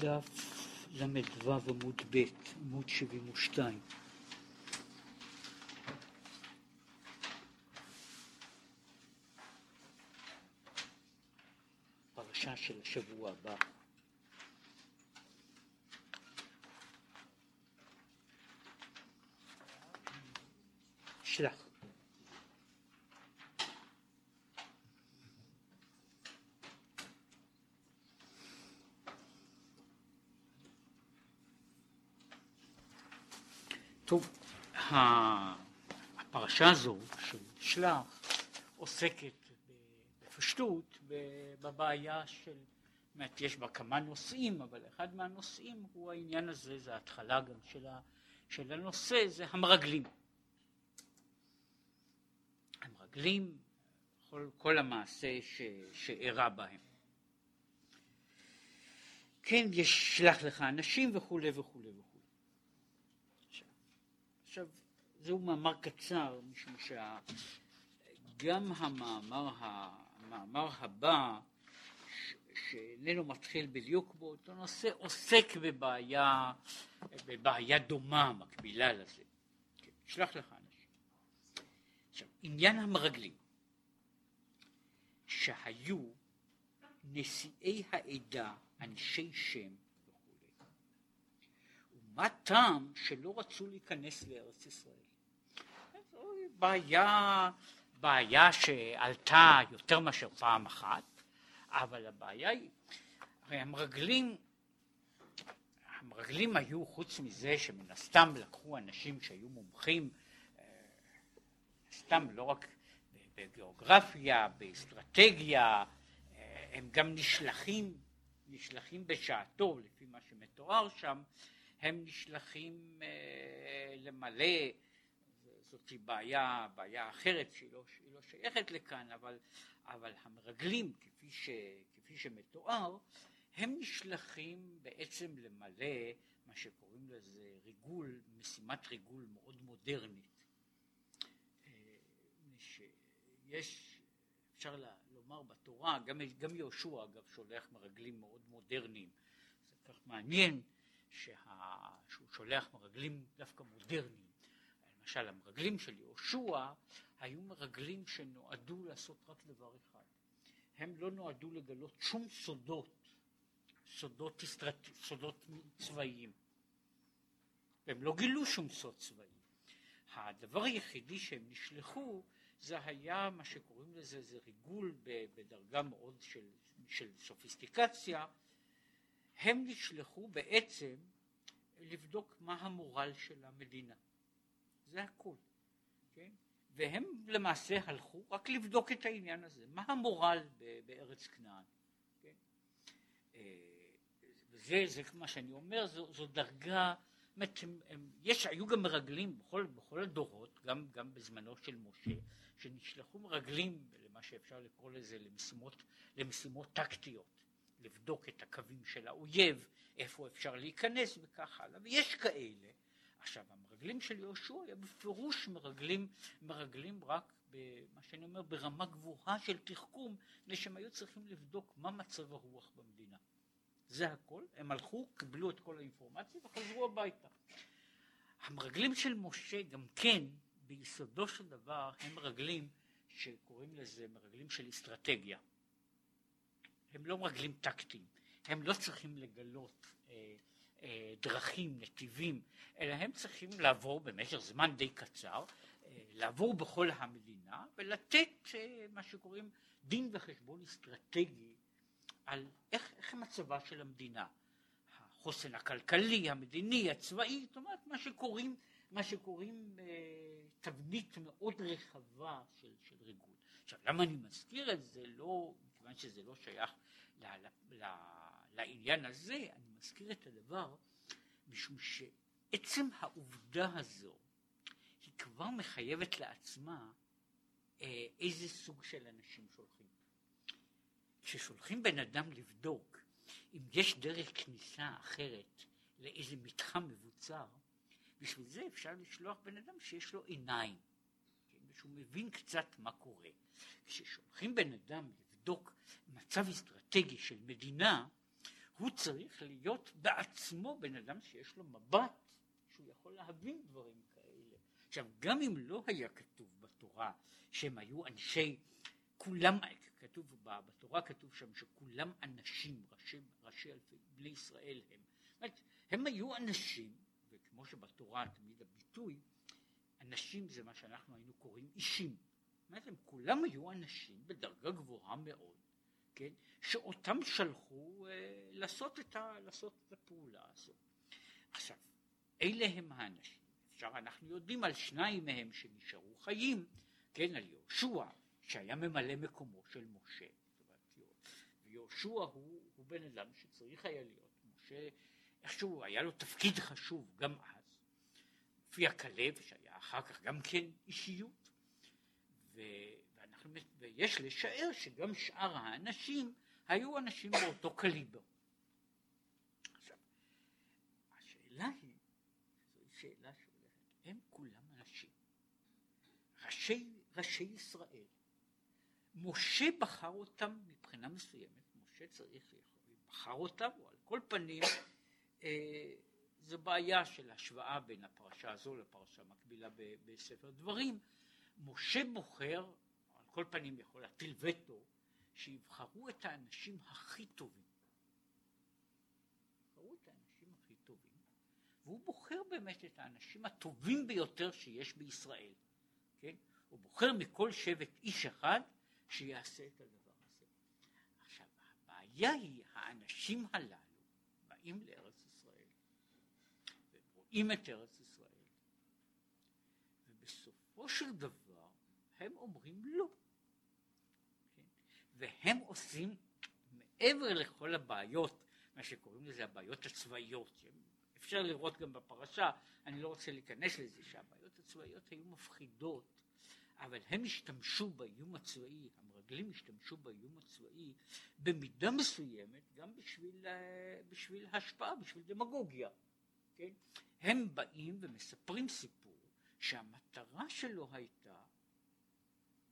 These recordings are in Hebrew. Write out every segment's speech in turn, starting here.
דף ל"ו עמוד ב', עמוד 72. פרשה של השבוע הבא. שלח. טוב, הפרשה הזו של שלח עוסקת בפשטות בבעיה של, זאת יש בה כמה נושאים, אבל אחד מהנושאים הוא העניין הזה, זה ההתחלה גם של, הנושא, זה המרגלים. המרגלים, כל, כל המעשה שאירע בהם. כן, יש שלח לך אנשים וכולי וכולי וכולי. עכשיו, זהו מאמר קצר, משום שגם המאמר, המאמר הבא, שאיננו מתחיל בדיוק באותו נושא, עוסק בבעיה, בבעיה דומה, מקבילה לזה. כן, לך אנשים. עכשיו, עניין המרגלים, שהיו נשיאי העדה, אנשי שם, מה טעם שלא רצו להיכנס לארץ ישראל? זו בעיה, בעיה שעלתה יותר מאשר פעם אחת, אבל הבעיה היא, הרי המרגלים, המרגלים היו חוץ מזה שמן הסתם לקחו אנשים שהיו מומחים, אה, סתם לא רק בגיאוגרפיה, באסטרטגיה, אה, הם גם נשלחים, נשלחים בשעתו, לפי מה שמתואר שם, הם נשלחים אה, למלא, זאת בעיה, בעיה אחרת שהיא לא, שהיא לא שייכת לכאן, אבל, אבל המרגלים, כפי, ש, כפי שמתואר, הם נשלחים בעצם למלא מה שקוראים לזה ריגול, משימת ריגול מאוד מודרנית. אה, יש, אפשר לומר בתורה, גם, גם יהושע אגב שולח מרגלים מאוד מודרניים, זה כך מעניין שה, שהוא שולח מרגלים דווקא מודרניים. למשל המרגלים של יהושע היו מרגלים שנועדו לעשות רק דבר אחד. הם לא נועדו לגלות שום סודות, סודות, אסטרט... סודות צבאיים. והם לא גילו שום סוד צבאי. הדבר היחידי שהם נשלחו זה היה מה שקוראים לזה, זה ריגול בדרגה מאוד של, של סופיסטיקציה, הם נשלחו בעצם לבדוק מה המורל של המדינה. זה הכל. כן? והם למעשה הלכו רק לבדוק את העניין הזה, מה המורל בארץ כנען. כן? אה, וזה זה מה שאני אומר, זו, זו דרגה, הם, יש, היו גם מרגלים בכל, בכל הדורות, גם, גם בזמנו של משה, שנשלחו מרגלים, למה שאפשר לקרוא לזה, למשימות, למשימות טקטיות. לבדוק את הקווים של האויב, איפה אפשר להיכנס וכך הלאה, ויש כאלה. עכשיו המרגלים של יהושע היה בפירוש מרגלים, מרגלים רק במה שאני אומר ברמה גבוהה של תחכום, מפני שהם היו צריכים לבדוק מה מצב הרוח במדינה. זה הכל, הם הלכו, קיבלו את כל האינפורמציה וחזרו הביתה. המרגלים של משה גם כן, ביסודו של דבר, הם מרגלים שקוראים לזה מרגלים של אסטרטגיה. הם לא מרגלים טקטיים, הם לא צריכים לגלות אה, אה, דרכים, נתיבים, אלא הם צריכים לעבור במשך זמן די קצר, אה, לעבור בכל המדינה ולתת אה, מה שקוראים דין וחשבון אסטרטגי על איך, איך מצבה של המדינה, החוסן הכלכלי, המדיני, הצבאי, זאת אומרת מה שקוראים, מה שקוראים אה, תבנית מאוד רחבה של, של ריגול. עכשיו למה אני מזכיר את זה? לא כיוון שזה לא שייך ל, ל, ל, לעניין הזה, אני מזכיר את הדבר משום שעצם העובדה הזו היא כבר מחייבת לעצמה אה, איזה סוג של אנשים שולחים. כששולחים בן אדם לבדוק אם יש דרך כניסה אחרת לאיזה מתחם מבוצר, בשביל זה אפשר לשלוח בן אדם שיש לו עיניים, כן, ושהוא מבין קצת מה קורה. כששולחים בן אדם לבדוק מצב אסטרטגי של מדינה, הוא צריך להיות בעצמו בן אדם שיש לו מבט, שהוא יכול להבין דברים כאלה. עכשיו, גם אם לא היה כתוב בתורה שהם היו אנשי, כולם, כתוב בתורה כתוב שם שכולם אנשים, ראשי, ראשי אלפי בני ישראל הם. אומרת, הם היו אנשים, וכמו שבתורה תמיד הביטוי, אנשים זה מה שאנחנו היינו קוראים אישים. זאת הם כולם היו אנשים בדרגה גבוהה מאוד, כן, שאותם שלחו אה, לעשות, את ה, לעשות את הפעולה הזאת. עכשיו, אלה הם האנשים. אפשר, אנחנו יודעים על שניים מהם שנשארו חיים, כן, על יהושע, שהיה ממלא מקומו של משה. ויהושע הוא, הוא בן אדם שצריך היה להיות. משה, איכשהו היה לו תפקיד חשוב גם אז. הופיע כלב, שהיה אחר כך גם כן אישיות. ו, ואנחנו, ויש לשער שגם שאר האנשים היו אנשים באותו קליבר. עכשיו, השאלה היא, זו שאלה שהולכת, הם כולם אנשים, ראשי, ראשי ישראל. משה בחר אותם מבחינה מסוימת, משה צריך, בחר אותם, או על כל פנים, אה, זו בעיה של השוואה בין הפרשה הזו לפרשה מקבילה בספר דברים. משה בוחר, על כל פנים יכול להטיל וטו, שיבחרו את האנשים הכי טובים. יבחרו את האנשים הכי טובים, והוא בוחר באמת את האנשים הטובים ביותר שיש בישראל. כן? הוא בוחר מכל שבט איש אחד שיעשה את הדבר הזה. עכשיו, הבעיה היא, האנשים הללו באים לארץ ישראל, ורואים את ארץ ישראל, ובסופו של דבר הם אומרים לא. כן? והם עושים מעבר לכל הבעיות, מה שקוראים לזה הבעיות הצבאיות, אפשר לראות גם בפרשה, אני לא רוצה להיכנס לזה, שהבעיות הצבאיות היו מפחידות, אבל הם השתמשו באיום הצבאי, המרגלים השתמשו באיום הצבאי במידה מסוימת גם בשביל, אה, בשביל השפעה, בשביל דמגוגיה. כן? הם באים ומספרים סיפור שהמטרה שלו הייתה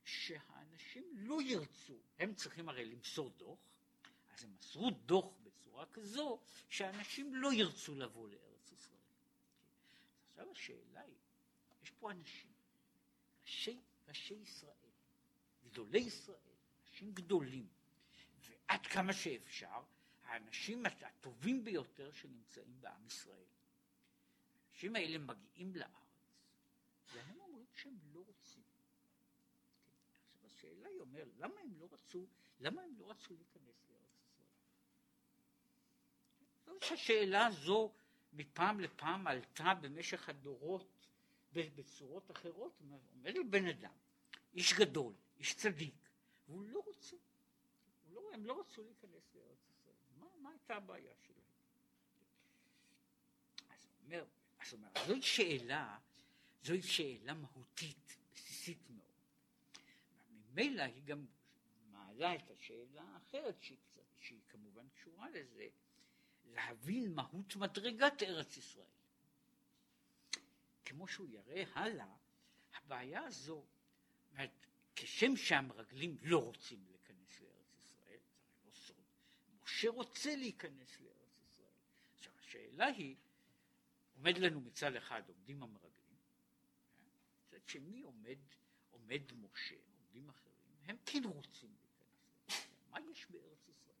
שהאנשים לא ירצו, הם צריכים הרי למסור דוח, אז הם מסרו דוח בצורה כזו שאנשים לא ירצו לבוא לארץ ישראל. עכשיו השאלה היא, יש פה אנשים, ראשי ראשי ישראל, גדולי ישראל, אנשים גדולים, ועד כמה שאפשר, האנשים הטובים ביותר שנמצאים בעם ישראל. האנשים האלה מגיעים לארץ, והם אומרים שהם לא רוצים. כן, עכשיו השאלה היא אומרת, למה הם לא רצו, למה הם לא רצו להיכנס לארץ ישראל? זאת שהשאלה הזו מפעם לפעם עלתה במשך הדורות בצורות אחרות, עומד לו בן אדם, איש גדול, איש צדיק, והוא לא רוצה, לא, הם לא רצו להיכנס לארץ ישראל, מה, מה הייתה הבעיה שלהם? אז הוא אומר, אז הוא אומר, זוהי שאלה, זוהי שאלה מהותית, בסיסית מאוד. ממילא היא גם מעלה את השאלה האחרת, שהיא, שהיא כמובן קשורה לזה, להבין מהות מדרגת ארץ ישראל. כמו שהוא יראה הלאה, הבעיה הזו, אומרת, כשם שהמרגלים לא רוצים להיכנס לארץ ישראל, זה לא סוד, משה רוצה להיכנס לארץ ישראל. עכשיו השאלה היא, עומד לנו מצד אחד עומדים המרגלים, מצד שני עומד, עומד משה, עומדים אחרים, הם כן רוצים להיכנס לארץ ישראל. מה יש בארץ ישראל?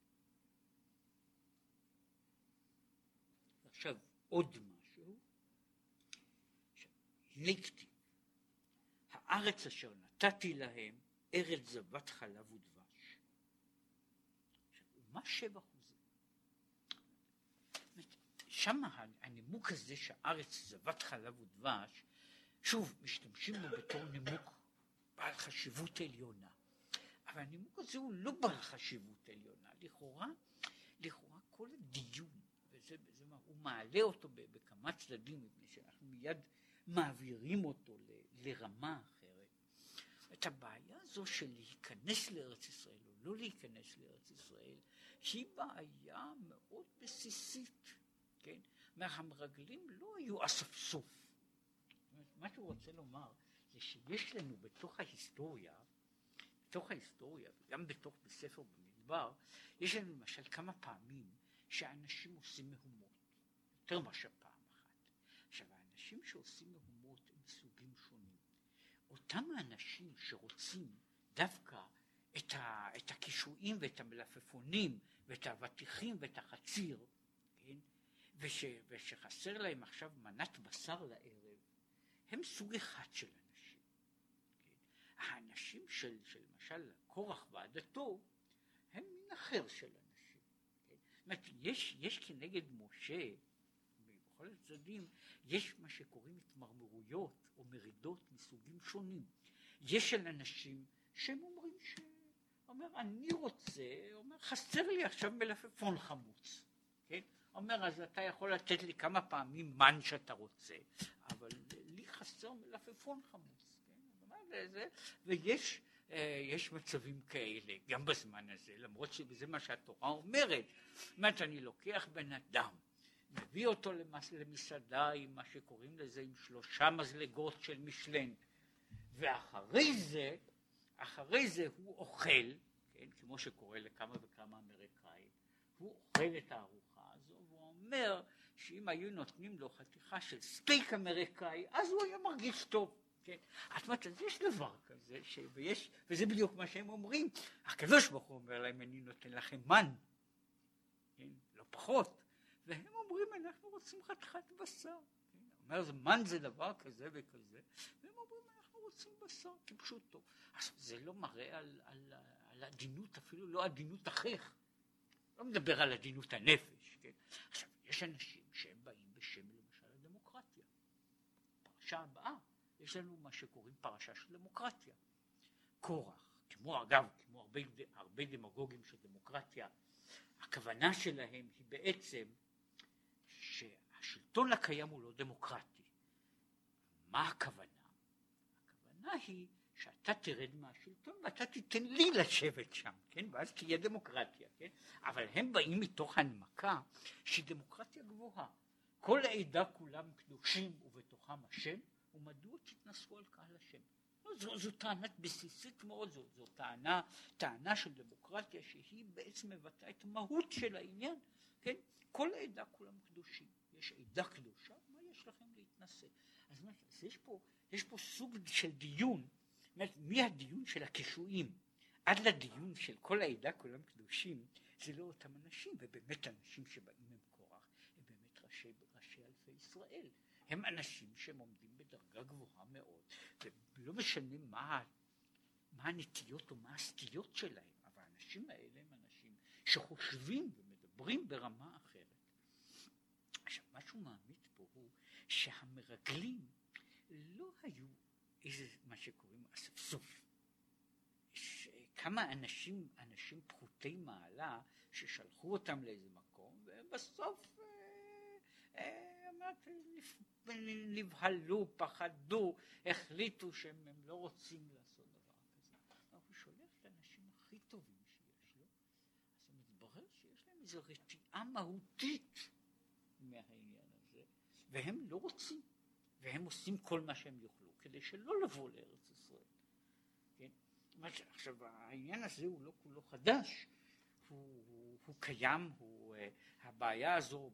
עכשיו עוד. הנה כתיב, הארץ אשר נתתי להם, ארץ זבת חלב ודבש. מה שבח זה? שם הנימוק הזה שהארץ זבת חלב ודבש, שוב, משתמשים בו בתור נימוק בעל חשיבות עליונה. אבל הנימוק הזה הוא לא בעל חשיבות עליונה. לכאורה, לכאורה כל הדיון, וזה, וזה מה, הוא מעלה אותו בכמה צדדים, מפני שאנחנו מיד מעבירים אותו ל, לרמה אחרת. את הבעיה הזו של להיכנס לארץ ישראל או לא להיכנס לארץ ישראל, היא בעיה מאוד בסיסית, כן? מהמרגלים לא היו אספסוף. מה שהוא רוצה לומר זה שיש לנו בתוך ההיסטוריה, בתוך ההיסטוריה וגם בתוך בספר במדבר, יש לנו למשל כמה פעמים שאנשים עושים מהומות, יותר מאשר פעם אחת. עכשיו, האנשים שעושים מהומות הם סוגים שונים. אותם האנשים שרוצים דווקא את, ה, את הקישואים ואת המלפפונים ואת האבטיחים ואת החציר, כן? וש, ושחסר להם עכשיו מנת בשר לערב, הם סוג אחד של אנשים. האנשים של, של למשל קורח ועדתו, הם מין אחר של אנשים. כן? זאת אומרת, יש, יש כנגד משה, בכל הצדדים, יש מה שקוראים התמרמרויות או מרידות מסוגים שונים. יש של אנשים שהם אומרים ש... אומר, אני רוצה, אומר, חסר לי עכשיו מלפפון חמוץ, כן? אומר, אז אתה יכול לתת לי כמה פעמים מן שאתה רוצה, אבל לי חסר מלפפון חמוץ? וזה, ויש אה, יש מצבים כאלה, גם בזמן הזה, למרות שזה מה שהתורה אומרת. זאת אומרת, אני לוקח בן אדם, מביא אותו למס, למסעדה עם מה שקוראים לזה, עם שלושה מזלגות של משלן, ואחרי זה, אחרי זה הוא אוכל, כן, כמו שקורה לכמה וכמה אמריקאים, הוא אוכל את הארוחה הזו, והוא אומר שאם היו נותנים לו חתיכה של סטייק אמריקאי, אז הוא היה מרגיש טוב. כן? זאת אומרת, אז יש דבר כזה, ש... ויש, וזה בדיוק מה שהם אומרים, הקדוש ברוך הוא אומר להם, אני נותן לכם מן, כן? לא פחות, והם אומרים, אנחנו רוצים חתיכת בשר. כן? אומר, מן זה דבר כזה וכזה, והם אומרים, אנחנו רוצים בשר, כפשוטו. אז זה לא מראה על, על, על עדינות, אפילו לא עדינות אחיך. לא מדבר על עדינות הנפש, כן? עכשיו, יש אנשים שהם באים בשם למשל הדמוקרטיה. פרשה הבאה. יש לנו מה שקוראים פרשה של דמוקרטיה. קורח, כמו אגב, כמו הרבה, הרבה דמגוגים של דמוקרטיה, הכוונה שלהם היא בעצם שהשלטון הקיים הוא לא דמוקרטי. מה הכוונה? הכוונה היא שאתה תרד מהשלטון ואתה תיתן לי לשבת שם, כן? ואז תהיה דמוקרטיה, כן? אבל הם באים מתוך הנמקה שהיא דמוקרטיה גבוהה. כל העדה כולם קדושים ובתוכם השם, ומדוע תתנסו על קהל השם? לא, זו, זו טענה בסיסית מאוד, זו, זו טענה, טענה של דמוקרטיה שהיא בעצם מבטאה את המהות של העניין, כן? כל העדה כולם קדושים, יש עדה קדושה, מה יש לכם להתנשא? אז, אז יש, פה, יש פה סוג של דיון, אומרת, מהדיון של הקישואים עד לדיון של כל העדה כולם קדושים, זה לא אותם אנשים, ובאמת האנשים שבאים עם קורח הם באמת ראשי, ראשי אלפי ישראל, הם אנשים שהם עומדים בדרגה גבוהה מאוד, ולא משנה מה, מה הנטיות או מה הסטיות שלהם, אבל האנשים האלה הם אנשים שחושבים ומדברים ברמה אחרת. עכשיו, מה שהוא מעמיד פה הוא שהמרגלים לא היו איזה, מה שקוראים אספסוף. כמה אנשים, אנשים פחותי מעלה, ששלחו אותם לאיזה מקום, ובסוף אה, אה, נבהלו, פחדו, החליטו שהם לא רוצים לעשות דבר כזה. הוא שולח את האנשים הכי טובים שיש לו, אז מתברר שיש להם איזו רתיעה מהותית מהעניין הזה, והם לא רוצים, והם עושים כל מה שהם יוכלו כדי שלא לבוא לארץ ישראל. כן? עכשיו העניין הזה הוא לא כולו חדש, הוא, הוא, קיים, הוא, uh, הבעיה הזו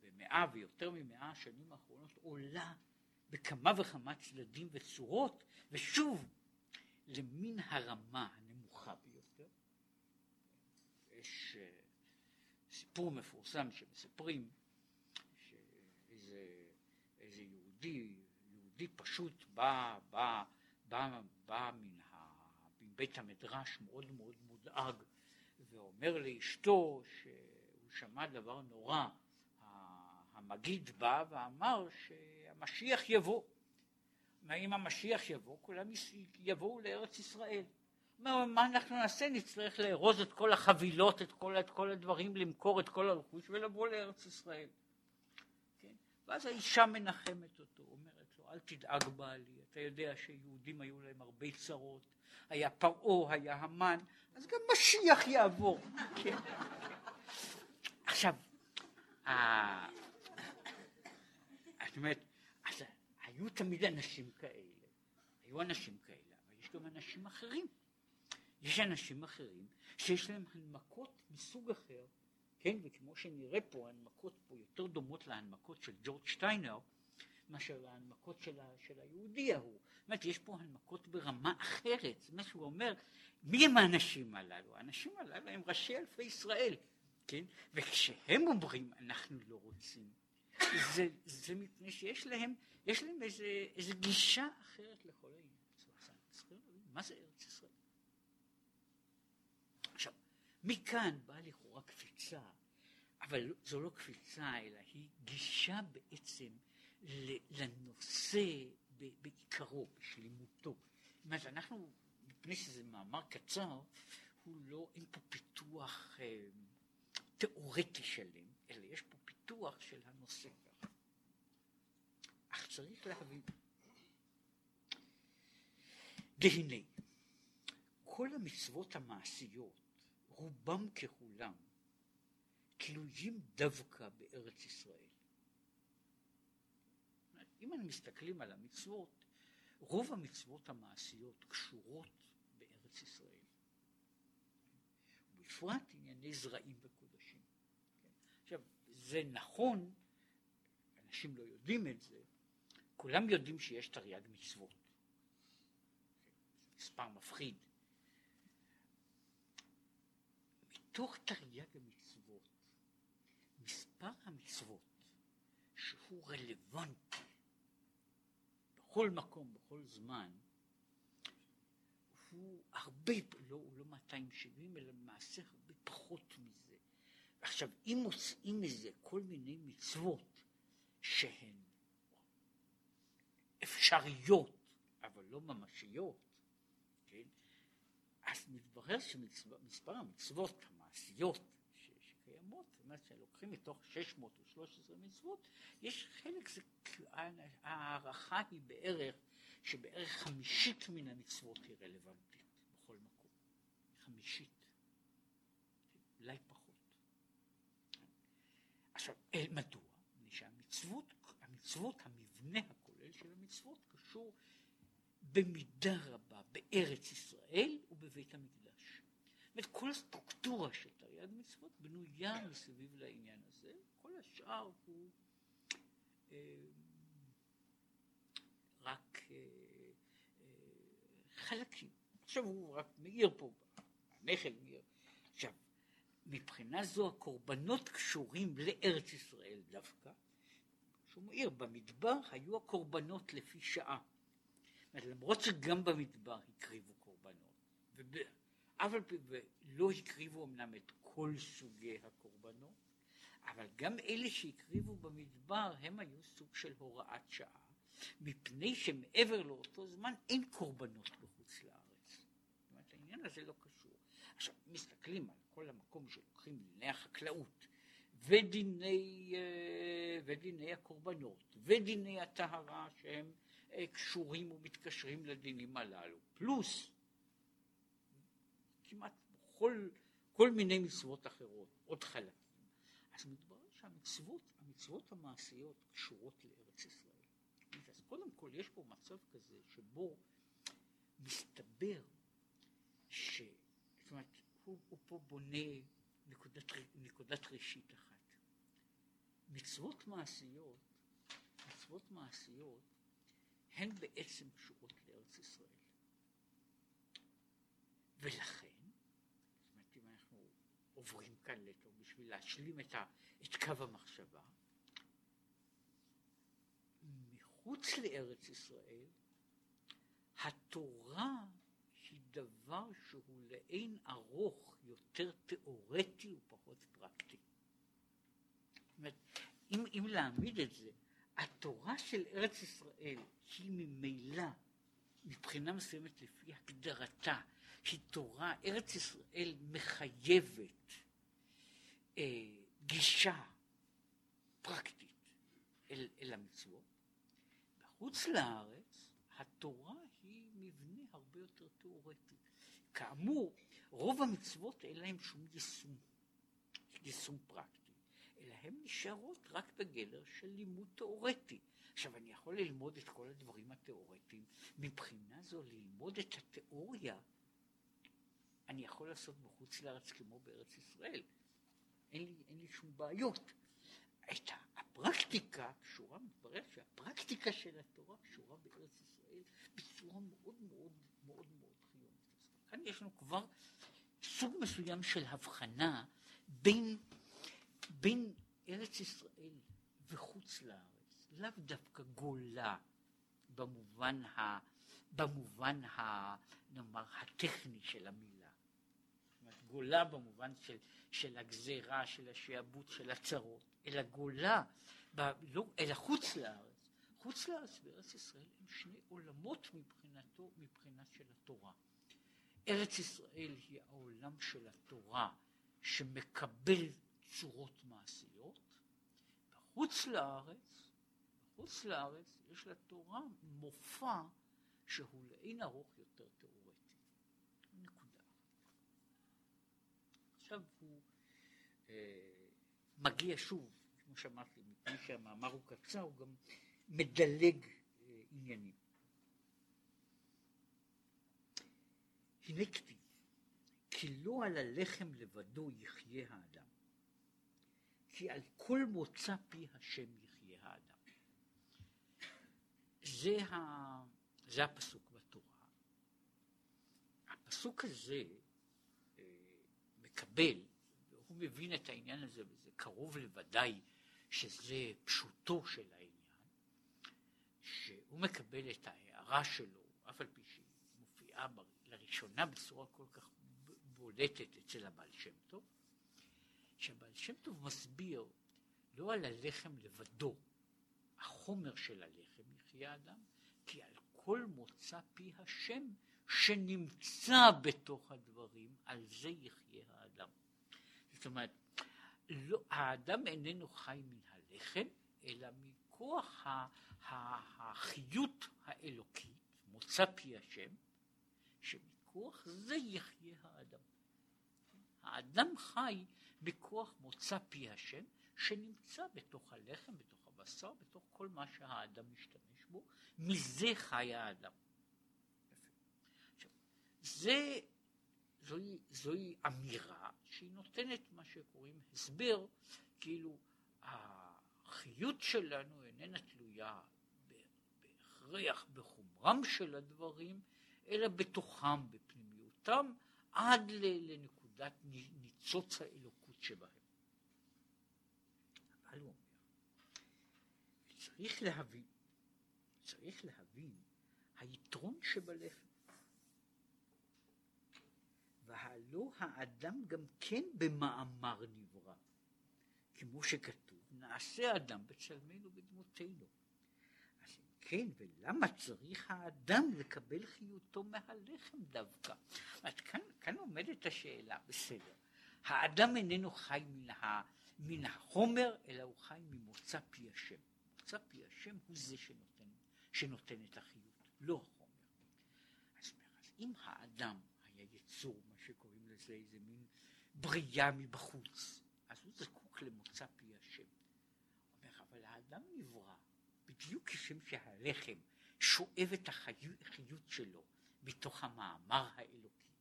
במאה ויותר ממאה השנים האחרונות עולה בכמה וכמה צדדים וצורות, ושוב, למין הרמה הנמוכה ביותר. יש uh, סיפור מפורסם שמספרים שאיזה איזה יהודי, יהודי פשוט בא, בא, בא, בא מן ה, מבית המדרש מאוד מאוד מודאג ואומר לאשתו שהוא שמע דבר נורא המגיד בא ואמר שהמשיח יבוא. אם המשיח יבוא, כולם יבואו לארץ ישראל. אומר, מה אנחנו נעשה? נצטרך לארוז את כל החבילות, את כל, את כל הדברים, למכור את כל הרכוש ולבוא לארץ ישראל. כן? ואז האישה מנחמת אותו, אומרת לו, אל תדאג בעלי, אתה יודע שיהודים היו להם הרבה צרות, היה פרעה, היה המן, אז גם משיח יעבור. כן? עכשיו, זאת אומרת, אז היו תמיד אנשים כאלה, היו אנשים כאלה, אבל יש גם אנשים אחרים. יש אנשים אחרים שיש להם הנמקות מסוג אחר, כן? וכמו שנראה פה, ההנמקות פה יותר דומות להנמקות של ג'ורג' שטיינר, מאשר להנמקות של, ה, של היהודי ההוא. זאת אומרת, יש פה הנמקות ברמה אחרת. זאת אומרת, הוא אומר, מי הם האנשים הללו? האנשים הללו הם ראשי אלפי ישראל, כן? וכשהם אומרים, אנחנו לא רוצים, זה, זה מפני שיש להם, יש להם איזה, איזה גישה אחרת לכל העניין. מה זה ארץ ישראל? עכשיו, מכאן באה לכאורה קפיצה, אבל זו לא קפיצה, אלא היא גישה בעצם לנושא בעיקרו, בשלימותו. זאת אומרת, אנחנו, מפני שזה מאמר קצר, הוא לא, אין פה פיתוח אה, תיאורטי שלם, אלא יש פה פיתוח של הנושא ככה. אך צריך להבין, והנה, כל המצוות המעשיות, רובם ככולם, תלויים דווקא בארץ ישראל. אם אנחנו מסתכלים על המצוות, רוב המצוות המעשיות קשורות בארץ ישראל. ובפרט ענייני זרעים וקודשים. עכשיו, זה נכון, אנשים לא יודעים את זה, כולם יודעים שיש תרי"ג מצוות. מספר מפחיד. מתוך תרי"ג המצוות, מספר המצוות שהוא רלוונטי בכל מקום, בכל זמן, הוא הרבה, לא, לא 270, אלא למעשה הרבה פחות מזה. עכשיו, אם מוצאים מזה כל מיני מצוות שהן אפשריות, אבל לא ממשיות, כן? אז מתברר שמספר המצוות המעשיות שקיימות, זאת אומרת שלוקחים מתוך 613 מצוות, יש חלק, זה, ההערכה היא בערך, שבערך חמישית מן המצוות היא רלוונטית בכל מקום. חמישית. אולי פחות. עכשיו, מדוע? מפני שהמצוות, המצוות, המבנה הכולל של המצוות קשור במידה רבה בארץ ישראל ובבית המקדש. אומרת, כל הסטרוקטורה של תרי"ג מצוות בנויה מסביב לעניין הזה, כל השאר הוא אה, רק אה, אה, חלקים. עכשיו הוא רק מאיר פה, הנכל מאיר. עכשיו, מבחינה זו הקורבנות קשורים לארץ ישראל דווקא. שהוא מאיר, במדבר היו הקורבנות לפי שעה. למרות שגם במדבר הקריבו קורבנות, אבל לא הקריבו אמנם את כל סוגי הקורבנות, אבל גם אלה שהקריבו במדבר הם היו סוג של הוראת שעה, מפני שמעבר לאותו זמן אין קורבנות בחוץ לארץ. זאת אומרת, העניין הזה לא קשור. עכשיו, מסתכלים על כל המקום שלוקחים דיני החקלאות ודיני, אה, ודיני הקורבנות ודיני הטהרה שהם אה, קשורים ומתקשרים לדינים הללו, פלוס כמעט כל, כל מיני מצוות אחרות, עוד חלקים. אז מתברר שהמצוות, המצוות המעשיות קשורות לארץ ישראל. אז קודם כל יש פה מצב כזה שבו מסתבר ש... זאת אומרת, הוא, הוא פה בונה נקודת, נקודת ראשית אחת. מצוות מעשיות, מצוות מעשיות, הן בעצם קשורות לארץ ישראל. ולכן עוברים כאן לטוב בשביל להשלים את, ה, את קו המחשבה. מחוץ לארץ ישראל, התורה היא דבר שהוא לאין ארוך יותר תיאורטי ופחות פרקטי. אומרת, אם, אם להעמיד את זה, התורה של ארץ ישראל היא ממילא, מבחינה מסוימת לפי הגדרתה, היא תורה, ארץ ישראל מחייבת אה, גישה פרקטית אל, אל המצוות. בחוץ לארץ התורה היא מבנה הרבה יותר תיאורטי. כאמור, רוב המצוות אין להם שום יישום, יישום פרקטי, אלא הן נשארות רק בגדר של לימוד תיאורטי. עכשיו, אני יכול ללמוד את כל הדברים התיאורטיים, מבחינה זו ללמוד את התיאוריה אני יכול לעשות בחוץ לארץ כמו בארץ ישראל. אין לי, אין לי שום בעיות. את הפרקטיקה קשורה, מתברר שהפרקטיקה של התורה קשורה בארץ ישראל בצורה מאוד מאוד מאוד מאוד חיונית. כאן יש לנו כבר סוג מסוים של הבחנה בין, בין ארץ ישראל וחוץ לארץ, לאו דווקא גולה במובן, ה, במובן ה, נאמר, הטכני של המילה. גולה במובן של, של הגזירה, של השעבוד, של הצרות, אלא גולה, ב, לא, אלא חוץ לארץ. חוץ לארץ וארץ ישראל הם שני עולמות מבחינתו, מבחינת של התורה. ארץ ישראל היא העולם של התורה שמקבל צורות מעשיות, בחוץ לארץ, בחוץ לארץ יש לתורה מופע שהוא לאין ארוך יותר תיאורטי. נקודה. עכשיו הוא אה, מגיע שוב, כמו שאמרתי, מפני שהמאמר הוא קצר, הוא גם מדלג אה, עניינים. הנה כתיב, כי לא על הלחם לבדו יחיה האדם, כי על כל מוצא פי השם יחיה האדם. זה, ה... זה הפסוק בתורה. הפסוק הזה מקבל, הוא מבין את העניין הזה, וזה קרוב לוודאי שזה פשוטו של העניין, שהוא מקבל את ההערה שלו, אף על פי שהיא מופיעה לראשונה בצורה כל כך בולטת אצל הבעל שם טוב, שהבעל שם טוב מסביר לא על הלחם לבדו, החומר של הלחם יחיה אדם, כי על כל מוצא פי השם שנמצא בתוך הדברים, על זה יחיה האדם. זאת אומרת, לא, האדם איננו חי מן הלחם, אלא מכוח החיות האלוקית, מוצא פי השם, שמכוח זה יחיה האדם. האדם חי בכוח מוצא פי השם, שנמצא בתוך הלחם, בתוך הבשר, בתוך כל מה שהאדם משתמש בו, מזה חי האדם. זה, זוהי, זוהי אמירה שהיא נותנת מה שקוראים הסבר, כאילו החיות שלנו איננה תלויה בהכרח בחומרם של הדברים, אלא בתוכם, בפנימיותם, עד לנקודת ניצוץ האלוקות שבהם. אבל הוא אומר, צריך להבין, צריך להבין היתרון שבלחם. והלא האדם גם כן במאמר נברא, כמו שכתוב, נעשה אדם בצלמנו ובדמותנו. אז אם כן, ולמה צריך האדם לקבל חיותו מהלחם דווקא? אז כאן, כאן עומדת השאלה, בסדר, האדם איננו חי מן, ה, מן החומר, אלא הוא חי ממוצא פי השם. מוצא פי השם הוא זה שנותן, שנותן את החיות, לא החומר. אז, אז אם האדם היה יצור, מה לזה איזה מין בריאה מבחוץ, אז הוא זקוק למוצא פי השם. אומר, אבל האדם נברא בדיוק כשם שהלחם שואב את החיות שלו מתוך המאמר האלוקי,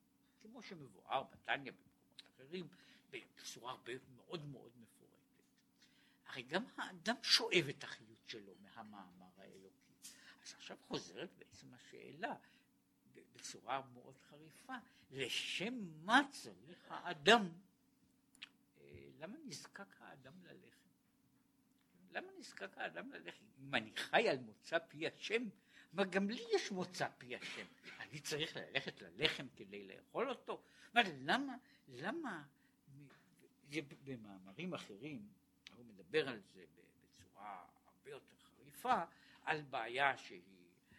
כמו שמבואר בתניא במקומות אחרים, בצורה הרבה מאוד מאוד מפורטת. הרי גם האדם שואב את החיות שלו מהמאמר האלוקי. אז עכשיו חוזרת בעצם השאלה בצורה מאוד חריפה, לשם מה צריך האדם? אה, למה נזקק האדם ללחם? למה נזקק האדם ללחם? אם אני חי על מוצא פי השם, מה גם לי יש מוצא פי השם. אני צריך ללכת ללחם כדי לאכול אותו? מה, למה, למה, במאמרים אחרים, הוא מדבר על זה בצורה הרבה יותר חריפה, על בעיה שהיא אה,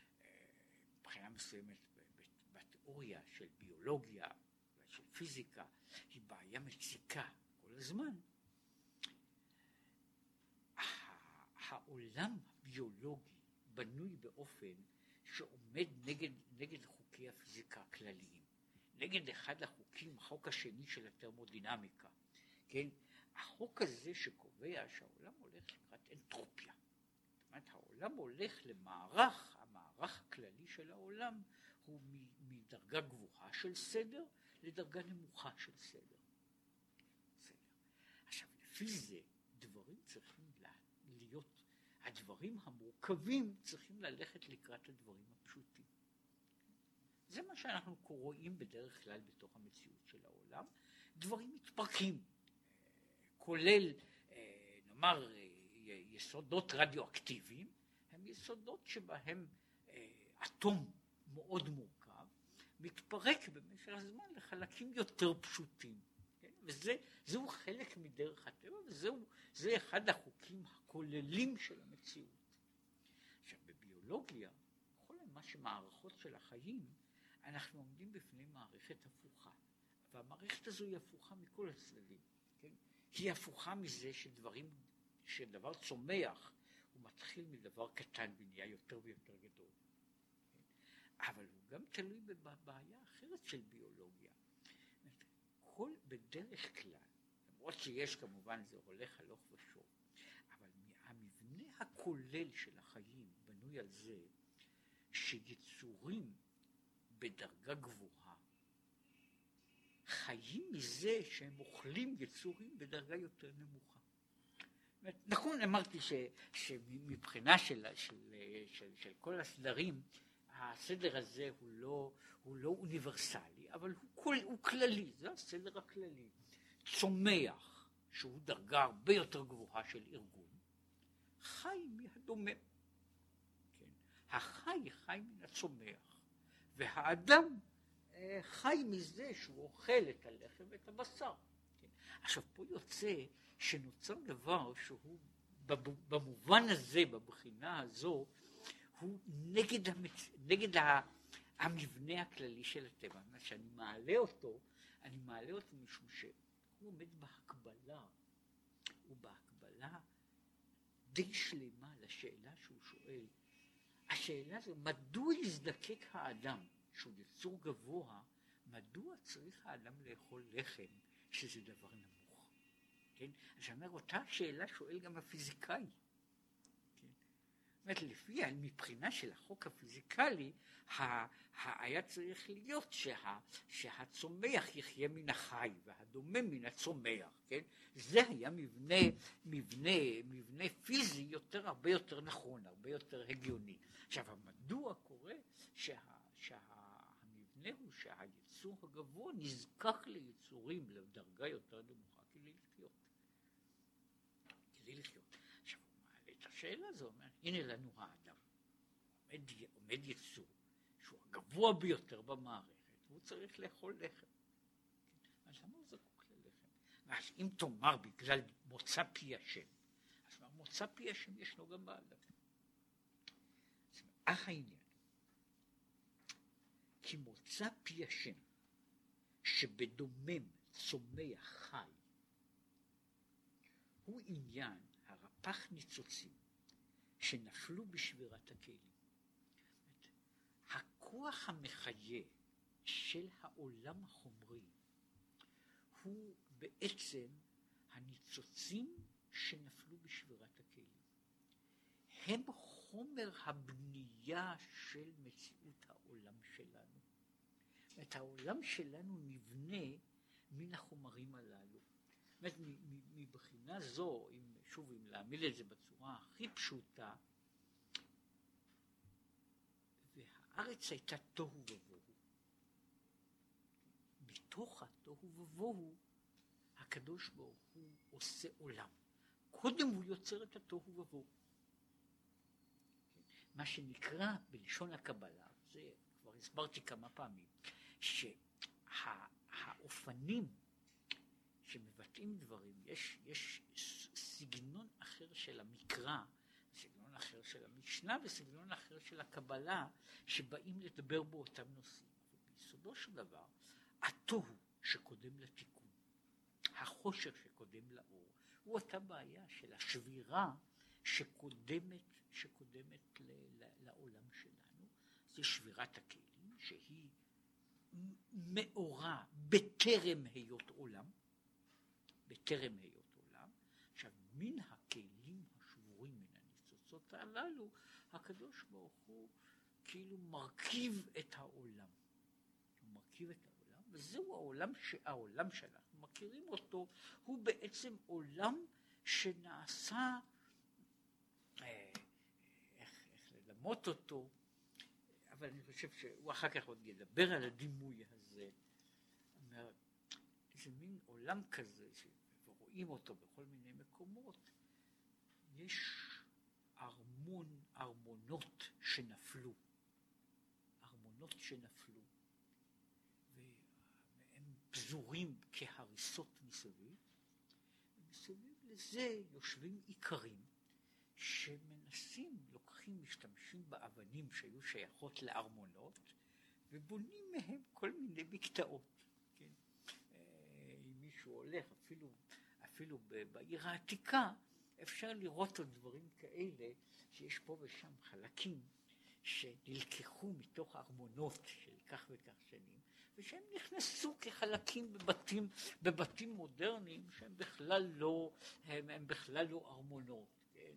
מבחינה מסוימת בתיאוריה של ביולוגיה ושל פיזיקה, היא בעיה מציקה כל הזמן. העולם הביולוגי בנוי באופן שעומד נגד, נגד חוקי הפיזיקה הכלליים, נגד אחד החוקים, החוק השני של התרמודינמיקה, כן? החוק הזה שקובע שהעולם הולך לקראת אנטרופיה. זאת אומרת, העולם הולך למערך, המערך הכללי של העולם הוא מדרגה גבוהה של סדר לדרגה נמוכה של סדר. סדר. עכשיו, לפי זה דברים צריכים להיות, הדברים המורכבים צריכים ללכת לקראת הדברים הפשוטים. זה מה שאנחנו רואים בדרך כלל בתוך המציאות של העולם. דברים מתפרקים, כולל אה, נאמר אה, יסודות רדיואקטיביים, הם יסודות שבהם אה, אטום מאוד מורכב מתפרק במשך הזמן לחלקים יותר פשוטים. כן? וזהו חלק מדרך הטבע וזה אחד החוקים הכוללים של המציאות. עכשיו בביולוגיה, בכל מה שמערכות של החיים, אנחנו עומדים בפני מערכת הפוכה, והמערכת הזו היא הפוכה מכל הצדדים. כן? היא הפוכה מזה שדברים, שדבר צומח, הוא מתחיל מדבר קטן ונהיה יותר ויותר גדול. אבל הוא גם תלוי בבעיה אחרת של ביולוגיה. כל בדרך כלל, למרות שיש כמובן זה הולך הלוך ושוב, אבל המבנה הכולל של החיים בנוי על זה שיצורים בדרגה גבוהה חיים מזה שהם אוכלים יצורים בדרגה יותר נמוכה. נכון, אמרתי ש, שמבחינה של, של, של, של כל הסדרים, הסדר הזה הוא לא, הוא לא אוניברסלי, אבל הוא, כל, הוא כללי, זה הסדר הכללי. צומח, שהוא דרגה הרבה יותר גבוהה של ארגון, חי מהדומם. כן? החי חי מן הצומח, והאדם אה, חי מזה שהוא אוכל את הלחם ואת הבשר. כן? עכשיו פה יוצא שנוצר דבר שהוא במובן הזה, בבחינה הזו, הוא נגד, המצ... נגד ה... המבנה הכללי של הטבע. כשאני מעלה אותו, אני מעלה אותו משום שהוא עומד בהקבלה, הוא בהקבלה די שלמה לשאלה שהוא שואל. השאלה הזו, מדוע יזדקק האדם שהוא יצור גבוה, מדוע צריך האדם לאכול לחם שזה דבר נמוך? כן? אז אני אומר, אותה שאלה שואל גם הפיזיקאי. אומרת, לפי, מבחינה של החוק הפיזיקלי, היה צריך להיות שה, שהצומח יחיה מן החי והדומם מן הצומח, כן? זה היה מבנה, מבנה, מבנה פיזי יותר, הרבה יותר נכון, הרבה יותר הגיוני. עכשיו, מדוע קורה שה... שה המבנה הוא שהיצור הגבוה נזקק ליצורים לדרגה יותר נמוכה כדי לחיות. כדי לחיות. עכשיו הוא מעלה את השאלה הזו, אומר, הנה לנו האדם. עומד, עומד יצור שהוא הגבוה ביותר במערכת, והוא צריך לאכול לחם. אז למה הוא זקוק ללחם? אז אם תאמר בגלל מוצא פי השם, אז מוצא פי השם ישנו גם באדם. אך העניין כי מוצא פי השם שבדומם צומח חי הוא עניין הרפ"ח ניצוצים שנפלו בשבירת הכלים. הכוח המחיה של העולם החומרי הוא בעצם הניצוצים שנפלו בשבירת הכלים. הם חומר הבנייה של מציאות העולם שלנו. את העולם שלנו נבנה מן החומרים הללו. אומרת, מבחינה זו, אם, שוב, אם להעמיד את זה בצורה הכי פשוטה, והארץ הייתה תוהו ובוהו. מתוך התוהו ובוהו, הקדוש ברוך הוא עושה עולם. קודם הוא יוצר את התוהו ובוהו. מה שנקרא בלשון הקבלה, זה כבר הסברתי כמה פעמים, שהאופנים שמבטאים דברים, יש, יש סגנון אחר של המקרא, סגנון אחר של המשנה וסגנון אחר של הקבלה, שבאים לדבר באותם נושאים. ביסודו של דבר, התוהו שקודם לתיקון, החושך שקודם לאור, הוא אותה בעיה של השבירה שקודמת, שקודמת לעולם שלנו, זה שבירת הכלים, שהיא מאורע בטרם היות עולם, בטרם היות עולם. עכשיו, מן הכלים השבורים מן הניצוצות הללו, הקדוש ברוך הוא כאילו מרכיב את העולם. הוא מרכיב את העולם, וזהו העולם, ש... העולם שאנחנו מכירים אותו, הוא בעצם עולם שנעשה, אה, איך, איך ללמות אותו, אבל אני חושב שהוא אחר כך עוד ידבר על הדימוי הזה. איזה מין עולם כזה, ורואים אותו בכל מיני מקומות, יש ארמון, ארמונות שנפלו, ארמונות שנפלו, והם פזורים כהריסות מסביב, ומסביב לזה יושבים איכרים שמנסים, לוקחים, משתמשים באבנים שהיו שייכות לארמונות, ובונים מהם כל מיני מקטעות. כן? אה, אם מישהו הולך, אפילו, אפילו בעיר העתיקה, אפשר לראות עוד דברים כאלה, שיש פה ושם חלקים שנלקחו מתוך ארמונות של כך וכך שנים, ושהם נכנסו כחלקים בבתים, בבתים מודרניים שהם בכלל לא, הם, הם בכלל לא ארמונות. כן?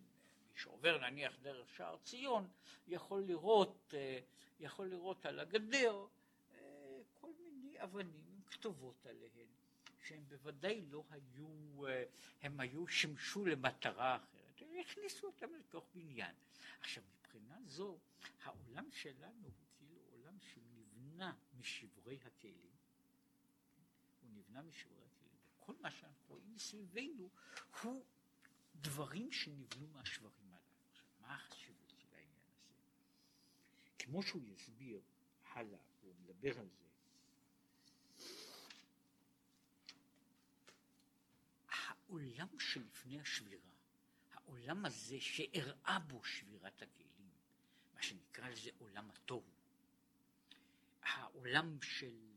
מי שעובר נניח דרך שער ציון יכול לראות, אה, יכול לראות על הגדר אה, כל מיני אבנים עם כתובות עליהן. שהם בוודאי לא היו, אה, הם היו, שימשו למטרה אחרת, הם הכניסו אותם לתוך בניין. עכשיו מבחינה זו, העולם שלנו הוא כאילו עולם שנבנה משברי הכלים, הוא נבנה משברי הכלים, וכל מה שאנחנו רואים מסביבנו הוא דברים שנבנו מהשברים הללו. עכשיו, מה החשיבות של העניין הזה? כמו שהוא יסביר הלאה, הוא מדבר על זה, העולם שלפני השבירה, העולם הזה שאירעה בו שבירת הכלים, מה שנקרא לזה עולם התוהו, העולם של,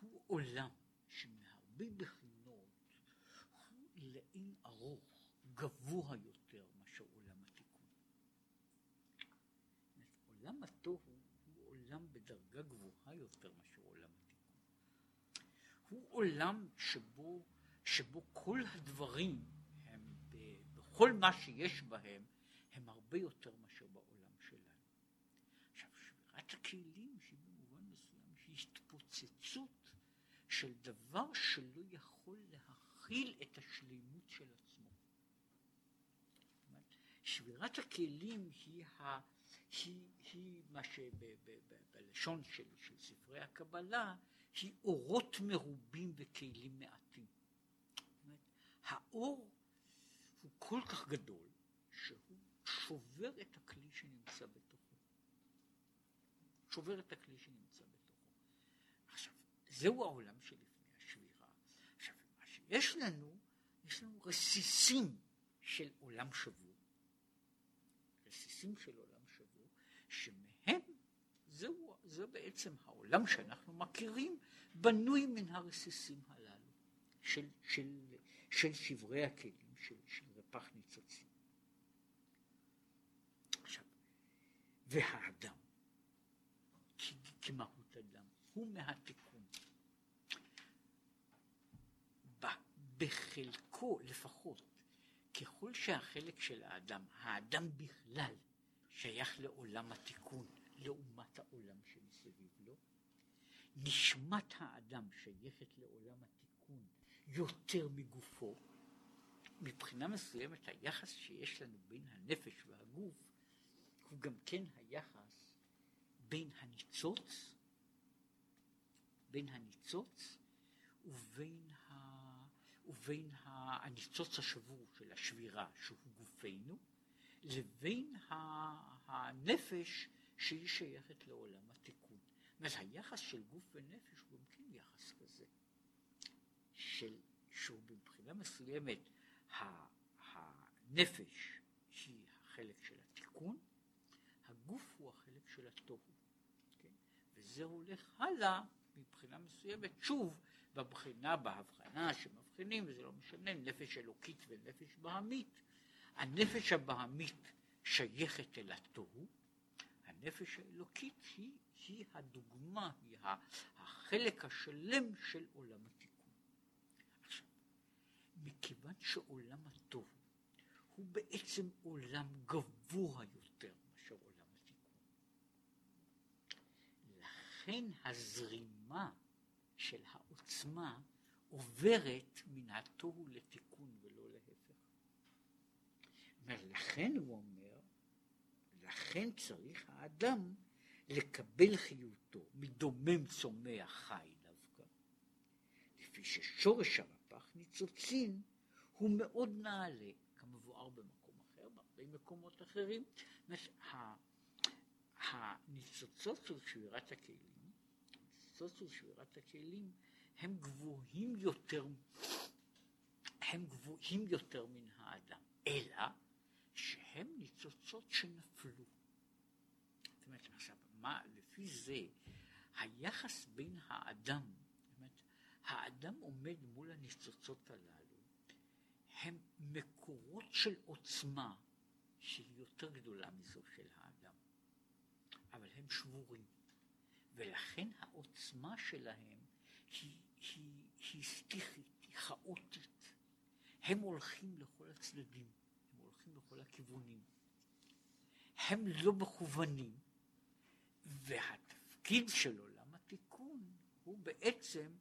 הוא עולם שמהרבה בחינות הוא לאין ארוך גבוה יותר מאשר עולם התיקון. עולם התוהו הוא עולם בדרגה גבוהה יותר מאשר עולם התיקון. הוא עולם שבו שבו כל הדברים הם, בכל מה שיש בהם, הם הרבה יותר מאשר בעולם שלנו. עכשיו, שבירת הכלים שהיא במובן מסוים שהיא התפוצצות של דבר שלא יכול להכיל את השלימות של עצמו. שבירת הכלים היא, ה, היא, היא מה שבלשון של, של ספרי הקבלה היא אורות מרובים וכלים מעטים. האור הוא כל כך גדול שהוא שובר את הכלי שנמצא בתוכו. שובר את הכלי שנמצא בתוכו. עכשיו, זהו העולם שלפני השבירה. עכשיו, מה שיש לנו, יש לנו רסיסים של עולם שבור. רסיסים של עולם שבור, שמהם זהו, זה בעצם העולם שאנחנו מכירים, בנוי מן הרסיסים הללו של, של של שברי הכלים של, של רפ"ח ניצוצים. עכשיו, והאדם, כמהות אדם, הוא מהתיקון. בחלקו לפחות, ככל שהחלק של האדם, האדם בכלל, שייך לעולם התיקון, לעומת העולם שמסביב לו, נשמת האדם שייכת לעולם התיקון יותר מגופו, מבחינה מסוימת היחס שיש לנו בין הנפש והגוף הוא גם כן היחס בין הניצוץ, בין הניצוץ ובין, ה, ובין הניצוץ השבור של השבירה שהוא גופנו, לבין הנפש שהיא שייכת לעולם התיקון. אומרת, היחס של גוף ונפש הוא גם כן יחס כזה. של, שהוא מבחינה מסוימת הנפש היא החלק של התיקון, הגוף הוא החלק של התוהו, כן? וזה הולך הלאה מבחינה מסוימת, שוב, בבחינה, בהבחנה שמבחינים, וזה לא משנה, נפש אלוקית ונפש בהמית. הנפש הבהמית שייכת אל התוהו, הנפש האלוקית היא, היא הדוגמה, היא החלק השלם של עולם התיקון. מכיוון שעולם הטוב הוא בעצם עולם גבוה יותר מאשר עולם התיקון. לכן הזרימה של העוצמה עוברת מן התוהו לתיקון ולא להפך. לכן הוא אומר, לכן צריך האדם לקבל חיותו מדומם צומח חי דווקא, לפי ששורש המפח ניצוצין הוא מאוד נעלה, כמבואר במקום אחר, בהרבה מקומות אחרים. הניצוצות של שבירת הכלים, הניצוצות של שבירת הכלים הם גבוהים יותר, הם גבוהים יותר מן האדם, אלא שהם ניצוצות שנפלו. זאת אומרת, עכשיו, מה, לפי זה, היחס בין האדם, האדם עומד מול הניצוצות הללו, הם מקורות של עוצמה שהיא יותר גדולה מזו של האדם, אבל הם שבורים, ולכן העוצמה שלהם היא, היא, היא סטיכית, היא כעוטית. הם הולכים לכל הצדדים, הם הולכים לכל הכיוונים. הם לא מכוונים, והתפקיד של עולם התיקון הוא בעצם,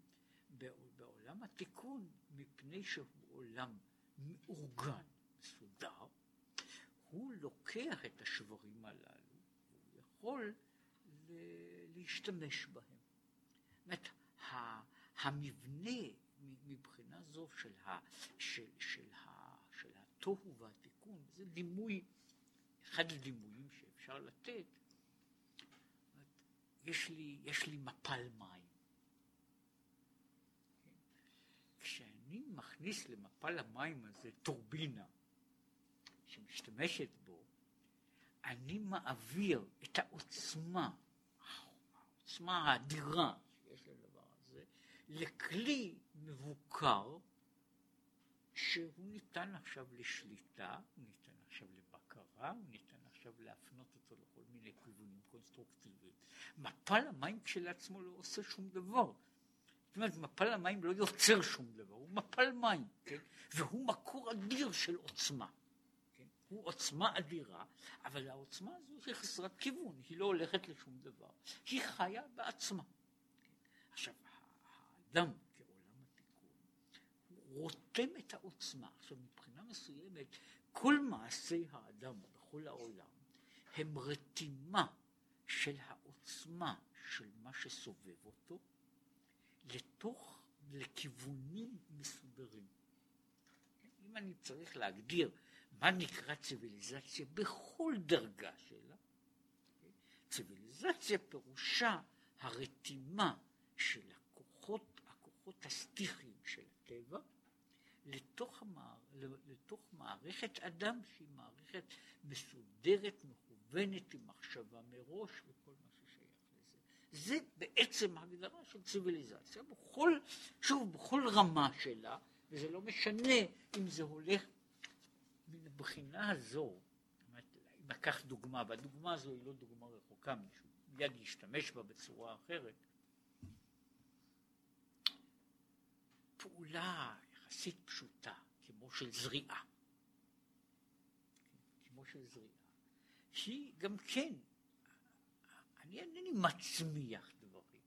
בעולם התיקון, מפני שהוא עולם מאורגן, מסודר, הוא לוקח את השברים הללו, הוא יכול להשתמש בהם. זאת המבנה מבחינה זו של, ה, של, של, ה, של התוהו והתיקון, זה דימוי, אחד הדימויים שאפשר לתת, יש לי, יש לי מפל מים. כשאני מכניס למפל המים הזה טורבינה שמשתמשת בו, אני מעביר את העוצמה, העוצמה האדירה לכלי מבוקר שהוא ניתן עכשיו לשליטה, הוא ניתן עכשיו לבקרה, הוא ניתן עכשיו להפנות אותו לכל מיני כיוונים קונסטרוקטיביים. מפל המים כשלעצמו לא עושה שום דבר. זאת אומרת, מפל המים לא יוצר שום דבר, הוא מפל מים, כן? והוא מקור אדיר של עוצמה. כן? הוא עוצמה אדירה, אבל העוצמה הזו היא חסרת כיוון, היא לא הולכת לשום דבר. היא חיה בעצמה. כן? עכשיו, האדם כעולם התיקון, הוא רותם את העוצמה. עכשיו מבחינה מסוימת, כל מעשי האדם בכל העולם הם רתימה של העוצמה של מה שסובב אותו לתוך, לכיוונים מסודרים. אם אני צריך להגדיר מה נקרא ציוויליזציה בכל דרגה שלה, ציוויליזציה פירושה הרתימה של הכוחות הכוחות הסטיכיים של הטבע לתוך, המער, לתוך מערכת אדם שהיא מערכת מסודרת, מכוונת עם מחשבה מראש וכל. זה בעצם הגדרה של ציוויליזציה, בכל, שוב, בכל רמה שלה, וזה לא משנה אם זה הולך מן הבחינה הזו, אם לקח דוגמה, והדוגמה הזו היא לא דוגמה רחוקה, מישהו מיד ישתמש בה בצורה אחרת, פעולה יחסית פשוטה, כמו של זריעה, כמו של זריעה, שהיא גם כן, אני אינני מצמיח דברים,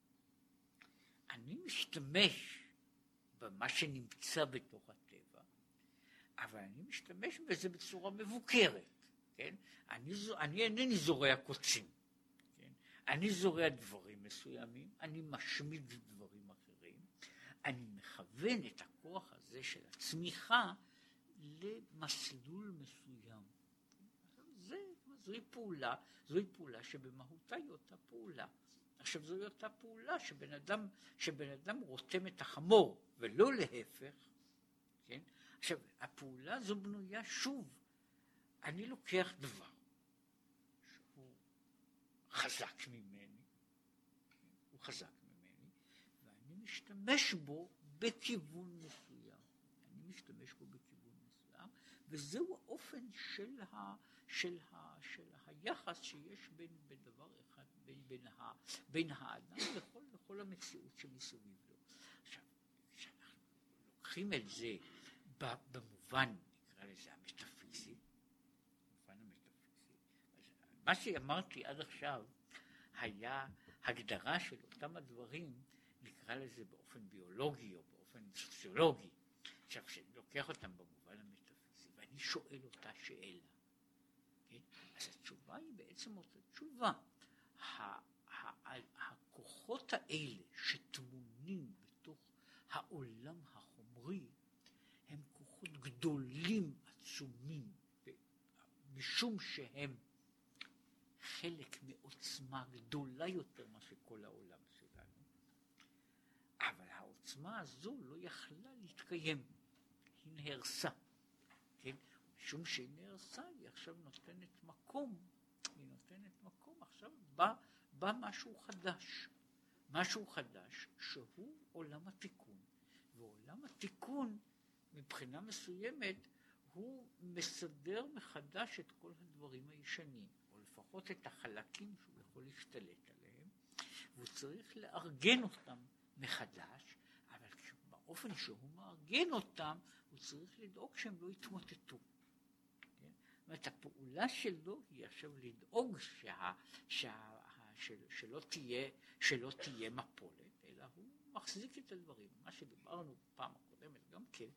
אני משתמש במה שנמצא בתוך הטבע, אבל אני משתמש בזה בצורה מבוקרת, כן? אני, אני אינני זורע קוצים, כן? אני זורע דברים מסוימים, אני משמיד דברים אחרים, אני מכוון את הכוח הזה של הצמיחה למסלול מסוים. זוהי פעולה, זוהי פעולה שבמהותה היא אותה פעולה. עכשיו זוהי אותה פעולה שבן אדם, שבן אדם רותם את החמור, ולא להפך, כן? עכשיו, הפעולה הזו בנויה שוב, אני לוקח דבר שהוא חזק ממני, הוא חזק ממני, ואני משתמש בו בכיוון מסוים. אני משתמש בו בכיוון מסוים, וזהו האופן של, ה, של, ה, של היחס שיש בין, בין דבר אחד, בין, בין, ה, בין האדם לכל, לכל המציאות שמסביב לו. עכשיו, כשאנחנו לוקחים את זה במובן, נקרא לזה המטאפיזי, במובן המטאפיזי, מה שאמרתי עד עכשיו היה הגדרה של אותם הדברים, נקרא לזה באופן ביולוגי או באופן סוציולוגי. עכשיו, כשאני לוקח אותם במובן המטאפיזי, ואני שואל אותה שאלה, כן? אז התשובה היא בעצם אותה תשובה. הכוחות האלה שטמונים בתוך העולם החומרי, הם כוחות גדולים, עצומים, משום שהם חלק מעוצמה גדולה יותר מאשר כל העולם שלנו. אבל העוצמה הזו לא יכלה להתקיים, היא נהרסה. כן? משום היא עכשיו נותנת מקום, היא נותנת מקום, עכשיו בא, בא משהו חדש. משהו חדש שהוא עולם התיקון. ועולם התיקון מבחינה מסוימת הוא מסדר מחדש את כל הדברים הישנים. לפחות את החלקים שהוא יכול להשתלט עליהם, והוא צריך לארגן אותם מחדש, אבל באופן שהוא מארגן אותם, הוא צריך לדאוג שהם לא יתמוטטו. זאת אומרת, הפעולה שלו היא עכשיו לדאוג שה, שה, של, שלא, תהיה, שלא תהיה מפולת, אלא הוא מחזיק את הדברים. מה שדיברנו פעם הקודמת גם כן,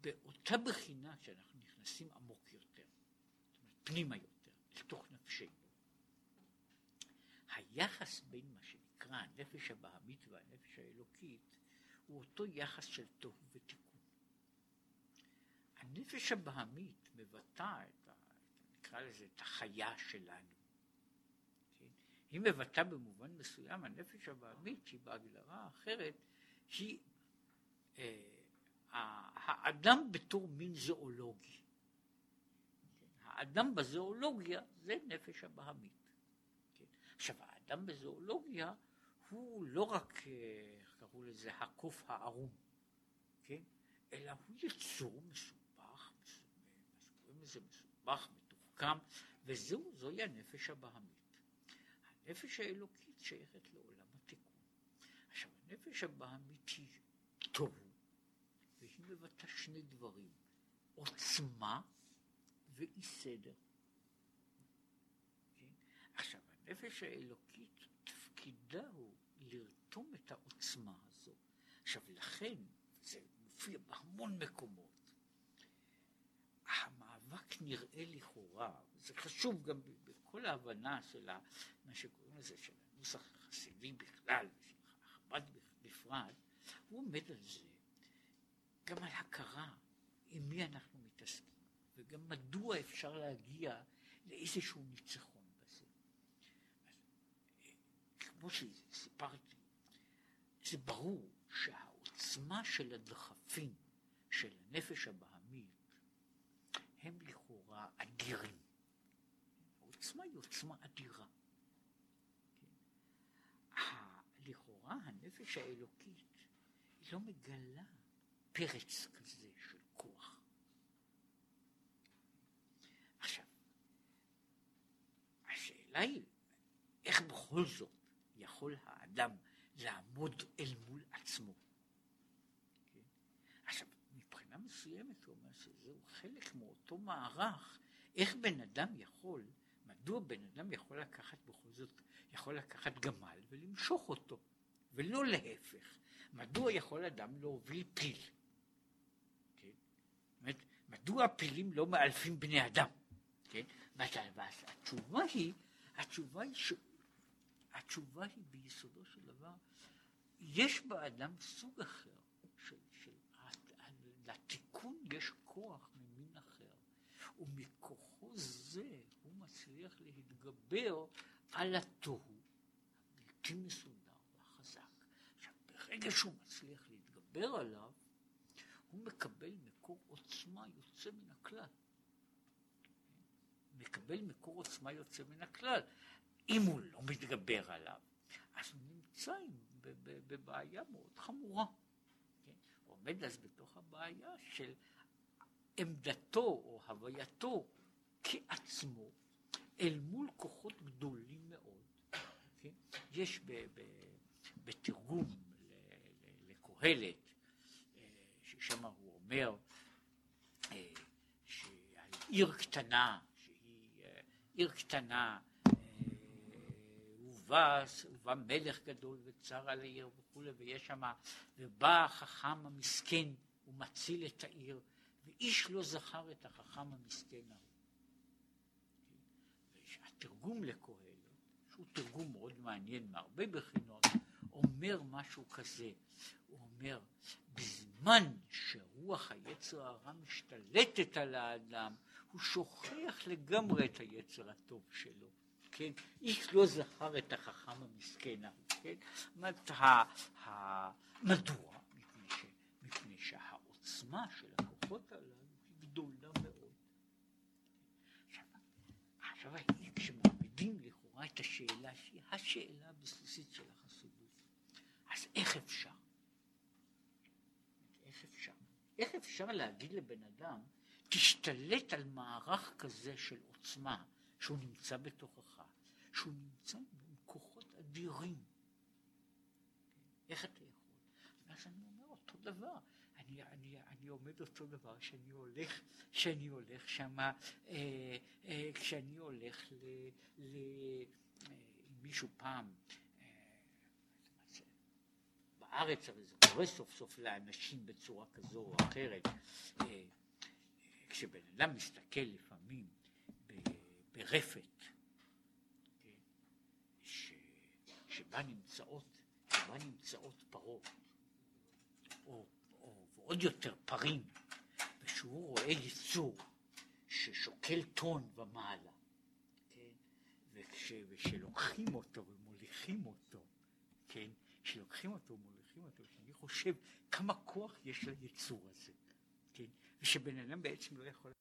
באותה בחינה שאנחנו נכנסים עמוק יותר. פנימה יותר, לתוך נפשנו. היחס בין מה שנקרא הנפש הבהמית והנפש האלוקית הוא אותו יחס של תוהו ותיקון. הנפש הבהמית מבטאה את ה... נקרא לזה את החיה שלנו. כן? היא מבטאה במובן מסוים, הנפש הבהמית שהיא בהגדרה האחרת, היא אה, האדם בתור מין זואולוגי. האדם בזואולוגיה זה נפש הבהמית. כן? עכשיו, האדם בזואולוגיה הוא לא רק, אה, איך קראו לזה, הקוף הערום, כן? אלא הוא יצור מסובך, לזה מסובך, מתוחכם, וזהו, זוהי הנפש הבהמית. הנפש האלוקית שייכת לעולם התיקון. עכשיו, הנפש הבהמית היא תוהו, והיא מבטא שני דברים, עוצמה ואי סדר. כן? עכשיו, הנפש האלוקית, תפקידה הוא לרתום את העוצמה הזו. עכשיו, לכן, זה מופיע בהמון מקומות, המאבק נראה לכאורה, זה חשוב גם בכל ההבנה של מה שקוראים לזה, של הנוסח החסידי בכלל, ושל החב"ד בפרט, הוא עומד על זה, גם על הכרה עם מי אנחנו מתעסקים. וגם מדוע אפשר להגיע לאיזשהו ניצחון בזה. כמו שסיפרתי, זה ברור שהעוצמה של הדחפים של הנפש הבהמית הם לכאורה אדירים. העוצמה היא עוצמה אדירה. כן? לכאורה הנפש האלוקית היא לא מגלה פרץ כזה של כוח. השאלה היא, איך בכל זאת יכול האדם לעמוד אל מול עצמו? כן? עכשיו, מבחינה מסוימת חלק מאותו מערך, איך בן אדם יכול, מדוע בן אדם יכול לקחת בכל זאת, יכול לקחת גמל ולמשוך אותו, ולא להפך. מדוע יכול אדם להוביל פיל? כן? אומרת, מדוע הפילים לא מאלפים בני אדם? כן? והתשובה היא התשובה היא, ש... התשובה היא ביסודו של דבר, יש באדם סוג אחר, של, של, לתיקון יש כוח ומכוחו זה הוא מצליח להתגבר על התוהו הבלתי מסודר והחזק. עכשיו, ברגע שהוא מצליח להתגבר עליו, הוא מקבל מקור עוצמה יוצא מן הכלל. מקבל מקור עוצמה יוצא מן הכלל. אם הוא לא מתגבר עליו, אז הוא נמצא בבעיה מאוד חמורה. כן? הוא עומד אז בתוך הבעיה של עמדתו או הווייתו כעצמו אל מול כוחות גדולים מאוד. כן? יש ב, ב, בתרגום לקהלת, אה, ששם הוא אומר אה, שעל עיר קטנה עיר קטנה אה, ובא, ובא מלך גדול וצר על העיר וכולי, ויש שם, ובא החכם המסכן, הוא מציל את העיר, ואיש לא זכר את החכם המסכן ההוא. התרגום לקהלת, שהוא תרגום מאוד מעניין מהרבה בחינות, אומר משהו כזה, הוא אומר, בזמן שרוח היצר הרע משתלטת על האדם, הוא שוכח לגמרי את היצר הטוב שלו, כן? איש לא זכר את החכם המסכן ההוא, כן? אומרת, מדוע? מפני, ש, מפני שהעוצמה של הכוחות הללו היא גדולה מאוד. עכשיו, כשמעמידים לכאורה את השאלה שהיא השאלה הבסיסית של החסידות, אז איך אפשר? איך אפשר? איך אפשר להגיד לבן אדם תשתלט על מערך כזה של עוצמה שהוא נמצא בתוכך, שהוא נמצא עם כוחות אדירים. איך אתה יכול? אז אני אומר אותו דבר, אני, אני, אני עומד אותו דבר שאני הולך, שאני הולך שם, אה, אה, כשאני הולך ל... ל אה, מישהו פעם, אה, בארץ הרי זה קורה סוף סוף לאנשים בצורה כזו או אחרת, אה, כשבן אדם מסתכל לפעמים ברפת, כן, ש, שבה נמצאות, שבה נמצאות פרות, או ועוד יותר פרים, ושהוא רואה יצור ששוקל טון ומעלה, כן, וכש, וכשלוקחים אותו ומוליכים אותו, כן, כשלוקחים אותו ומוליכים אותו, אני חושב כמה כוח יש ליצור הזה. ושבן אדם בעצם לא יכול...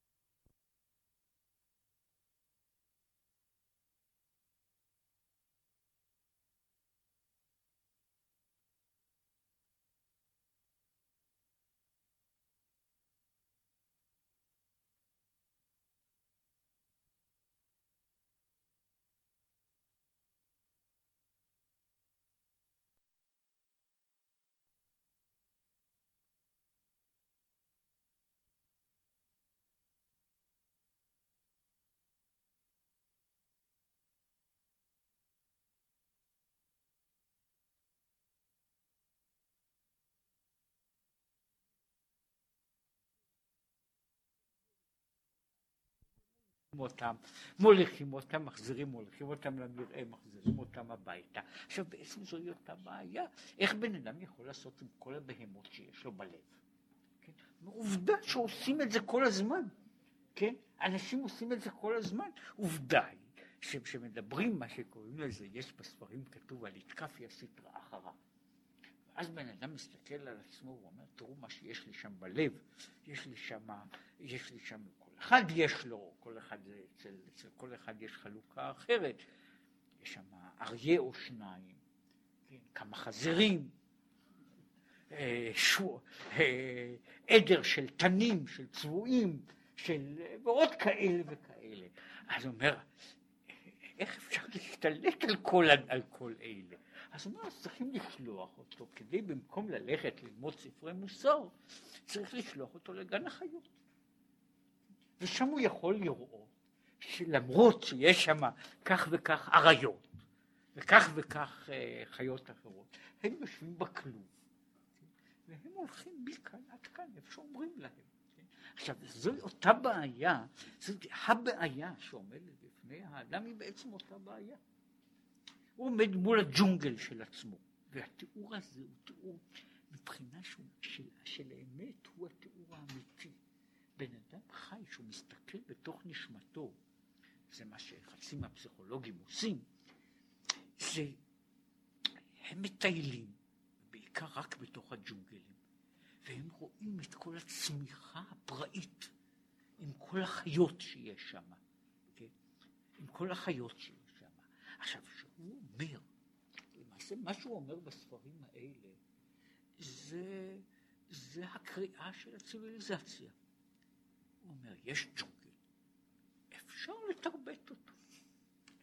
אותם, מוליכים אותם, מחזירים, מוליכים אותם למרעה, מחזירים אותם הביתה. עכשיו בעצם זוהי אותה בעיה, איך בן אדם יכול לעשות עם כל הבהמות שיש לו בלב? כן? עובדה שעושים את זה כל הזמן, כן? אנשים עושים את זה כל הזמן. עובדה היא שכשמדברים מה שקוראים לזה, יש בספרים כתוב על יתקף יסית רעה. ואז בן אדם מסתכל על עצמו ואומר, תראו מה שיש לי שם בלב, יש לי שם, יש לי שם אחד יש לו, כל אחד, אצל, אצל כל אחד יש חלוקה אחרת, יש שם אריה או שניים, כן, כמה חזירים, אה, אה, עדר של תנים, של צבועים, של, ועוד כאלה וכאלה. אז הוא אומר, איך אפשר להשתלט על כל, על כל אלה? אז הוא אומר, צריכים לשלוח אותו, כדי במקום ללכת ללמוד ספרי מוסר, צריך לשלוח אותו לגן החיות. ושם הוא יכול לראות שלמרות שיש שם כך וכך אריות וכך וכך אה, חיות אחרות, הם יושבים בכלוב והם הולכים מכאן עד כאן, איפה שאומרים להם. כן? עכשיו, זוהי אותה בעיה, זאת הבעיה שעומדת בפני האדם היא בעצם אותה בעיה. הוא עומד מול הג'ונגל של עצמו, והתיאור הזה הוא תיאור מבחינה של, של, של האמת, הוא התיאור האמיתי. בן אדם חי שהוא מסתכל בתוך נשמתו, זה מה שחצים הפסיכולוגים עושים, זה הם מטיילים, בעיקר רק בתוך הג'ונגלים, והם רואים את כל הצמיחה הפראית עם כל החיות שיש שם, כן? עם כל החיות שיש שם. עכשיו, כשהוא אומר, למעשה מה שהוא אומר בספרים האלה, זה, זה הקריאה של הציוויליזציה. הוא אומר, יש ג'ונגל, אפשר לתרבט אותו,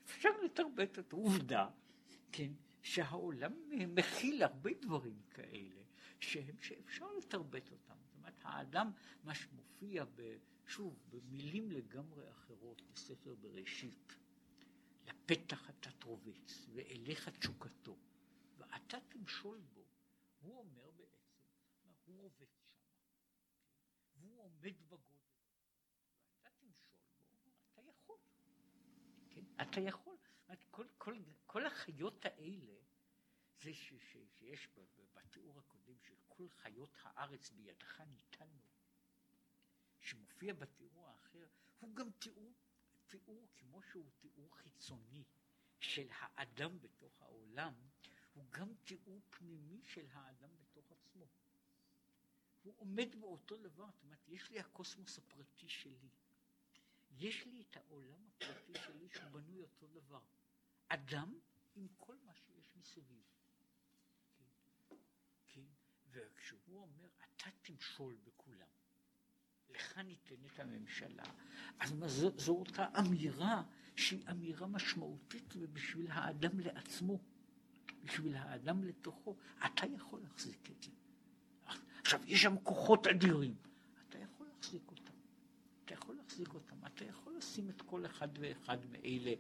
אפשר לתרבט אותו. עובדה, כן, שהעולם מכיל הרבה דברים כאלה, שהם, שאפשר לתרבט אותם. זאת אומרת, האדם, מה שמופיע, ב, שוב, במילים לגמרי אחרות בספר בראשית, לפתח אתה תרובץ, ואליך תשוקתו, ואתה תמשול בו. הוא אומר בעצם, הוא רובץ שם, והוא עומד בגודל, ואתה תמשול בו, אתה יכול, כן? אתה יכול. כל, כל, כל החיות האלה, זה ש, ש, שיש בתיאור הקודם של כל חיות הארץ בידך ניתנו, שמופיע בתיאור האחר, הוא גם תיאור תיאור כמו שהוא תיאור חיצוני של האדם בתוך העולם, הוא גם תיאור פנימי של האדם בתוך עצמו. הוא עומד באותו דבר, זאת אומרת, יש לי הקוסמוס הפרטי שלי. יש לי את העולם הפרטי שלי שהוא בנוי אותו דבר. אדם עם כל מה שיש מסביב. כן, כן, וכשהוא אומר, אתה תמשול בכולם. לך ניתנת הממשלה. אז זו, זו אותה אמירה שהיא אמירה משמעותית ובשביל האדם לעצמו, בשביל האדם לתוכו, אתה יכול להחזיק את זה. עכשיו, יש שם כוחות אדירים, אתה יכול להחזיק אותם. להחזיק אותם, אתה יכול לשים את כל אחד ואחד מאלה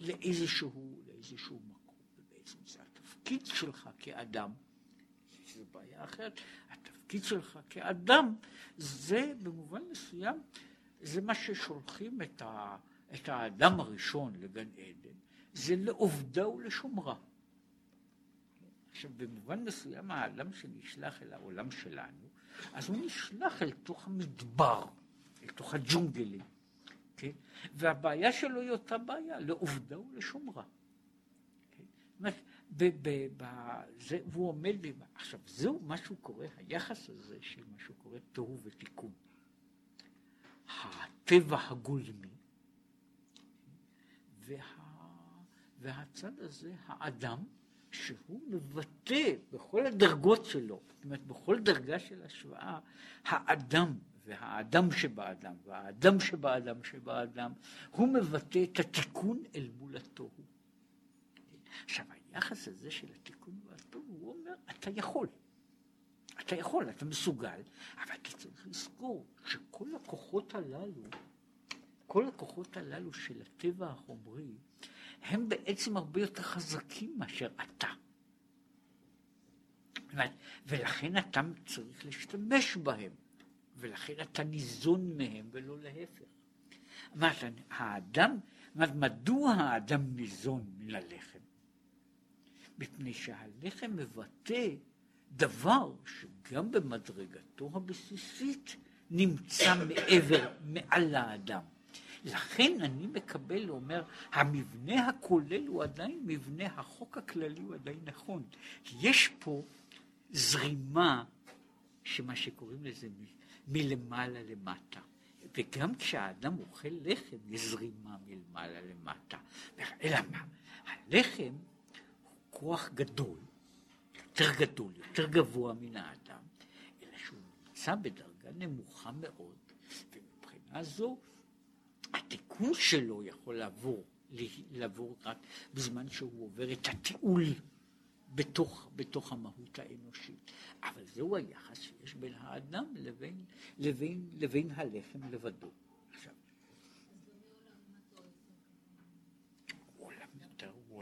לאיזשהו, לאיזשהו מקום, ובעצם זה התפקיד שלך כאדם. זו בעיה אחרת. התפקיד שלך כאדם זה במובן מסוים, זה מה ששולחים את, ה, את האדם הראשון לגן עדן, זה לעובדה ולשומרה. עכשיו במובן מסוים האדם שנשלח אל העולם שלנו, אז הוא נשלח אל תוך המדבר, אל תוך הג'ונגלים, כן? והבעיה שלו היא אותה בעיה, לעובדה ולשומרה. כן? זאת אומרת, בזה, והוא עומד, עכשיו זהו מה שהוא קורא, היחס הזה של מה שהוא קורא תוהו ותיקון. הטבע הגולמי, וה, והצד הזה, האדם, שהוא מבטא בכל הדרגות שלו, זאת אומרת בכל דרגה של השוואה, האדם והאדם שבאדם והאדם שבאדם שבאדם, הוא מבטא את התיקון אל מול התוהו. עכשיו, היחס הזה של התיקון והטוב, הוא אומר, אתה יכול. אתה יכול, אתה מסוגל, אבל אתה צריך לזכור שכל הכוחות הללו, כל הכוחות הללו של הטבע החומרי, הם בעצם הרבה יותר חזקים מאשר אתה. ולכן אתה צריך להשתמש בהם, ולכן אתה ניזון מהם ולא להפך. האדם, מדוע האדם ניזון מן הלחם? מפני שהלחם מבטא דבר שגם במדרגתו הבסיסית נמצא מעבר, מעל האדם. לכן אני מקבל, אומר, המבנה הכולל הוא עדיין מבנה, החוק הכללי הוא עדיין נכון. יש פה זרימה, שמה שקוראים לזה מלמעלה למטה. וגם כשהאדם אוכל לחם, יש זרימה מלמעלה למטה. אלא מה? הלחם כוח גדול, יותר גדול, יותר גבוה מן האדם, אלא שהוא נמצא בדרגה נמוכה מאוד, ומבחינה זו התיקון שלו יכול לעבור, לעבור רק בזמן שהוא עובר את התיעול בתוך, בתוך המהות האנושית. אבל זהו היחס שיש בין האדם לבין, לבין, לבין הלחם לבדו.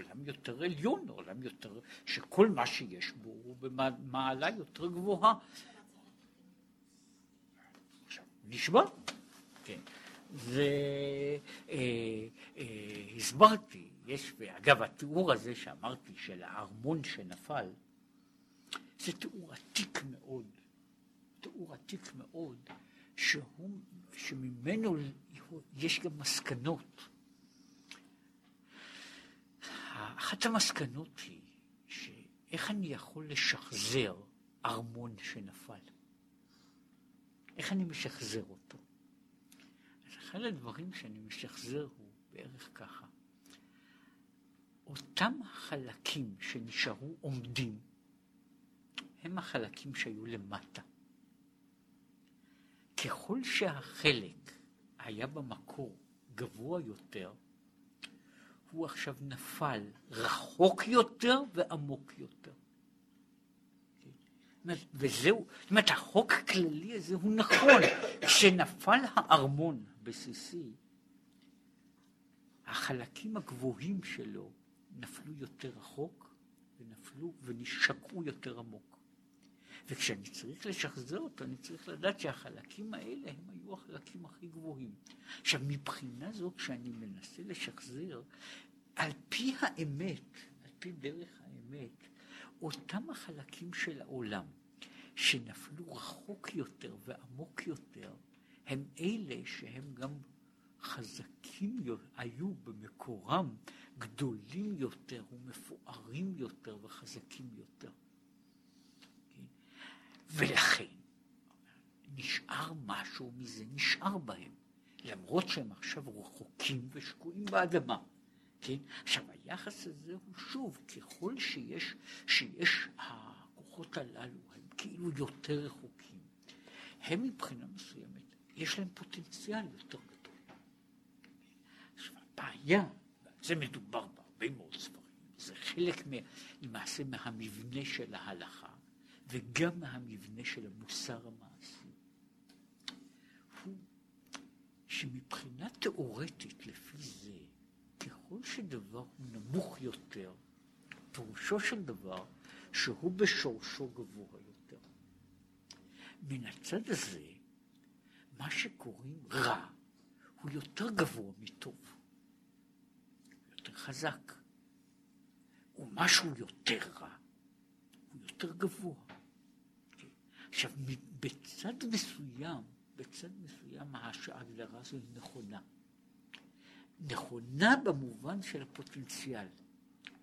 עולם יותר עליון, עולם יותר, שכל מה שיש בו הוא במעלה יותר גבוהה. עכשיו, נשבע, כן. והסברתי, יש, ואגב, התיאור הזה שאמרתי של הארמון שנפל, זה תיאור עתיק מאוד, תיאור עתיק מאוד, שהוא, שממנו יש גם מסקנות. אחת המסקנות היא שאיך אני יכול לשחזר ארמון שנפל? איך אני משחזר אותו? אז אחד הדברים שאני משחזר הוא בערך ככה. אותם החלקים שנשארו עומדים הם החלקים שהיו למטה. ככל שהחלק היה במקור גבוה יותר, הוא עכשיו נפל רחוק יותר ועמוק יותר. וזהו, זאת אומרת, החוק הכללי הזה הוא נכון. כשנפל הארמון הבסיסי, החלקים הגבוהים שלו נפלו יותר רחוק ונפלו ונשקעו יותר עמוק. וכשאני צריך לשחזר אותו, אני צריך לדעת שהחלקים האלה הם היו החלקים הכי גבוהים. עכשיו, מבחינה זו, כשאני מנסה לשחזר, על פי האמת, על פי דרך האמת, אותם החלקים של העולם שנפלו רחוק יותר ועמוק יותר, הם אלה שהם גם חזקים היו במקורם, גדולים יותר ומפוארים יותר וחזקים יותר. כן? ולכן נשאר משהו מזה, נשאר בהם, למרות שהם עכשיו רחוקים ושקועים באדמה. כן? עכשיו היחס הזה הוא שוב, ככל שיש, שיש הכוחות הללו, הם כאילו יותר רחוקים, הם מבחינה מסוימת, יש להם פוטנציאל יותר גדול. עכשיו הבעיה, זה מדובר בהרבה מאוד ספרים, זה חלק מה, למעשה מהמבנה של ההלכה וגם מהמבנה של המוסר המעשי, הוא שמבחינה תיאורטית לפי זה ככל שדבר הוא נמוך יותר, פירושו של דבר שהוא בשורשו גבוה יותר. מן הצד הזה, מה שקוראים רע הוא יותר גבוה מטוב, חזק. ומשהו יותר רע הוא יותר גבוה. עכשיו, בצד מסוים, בצד מסוים ההגדרה הזו היא נכונה. נכונה במובן של הפוטנציאל.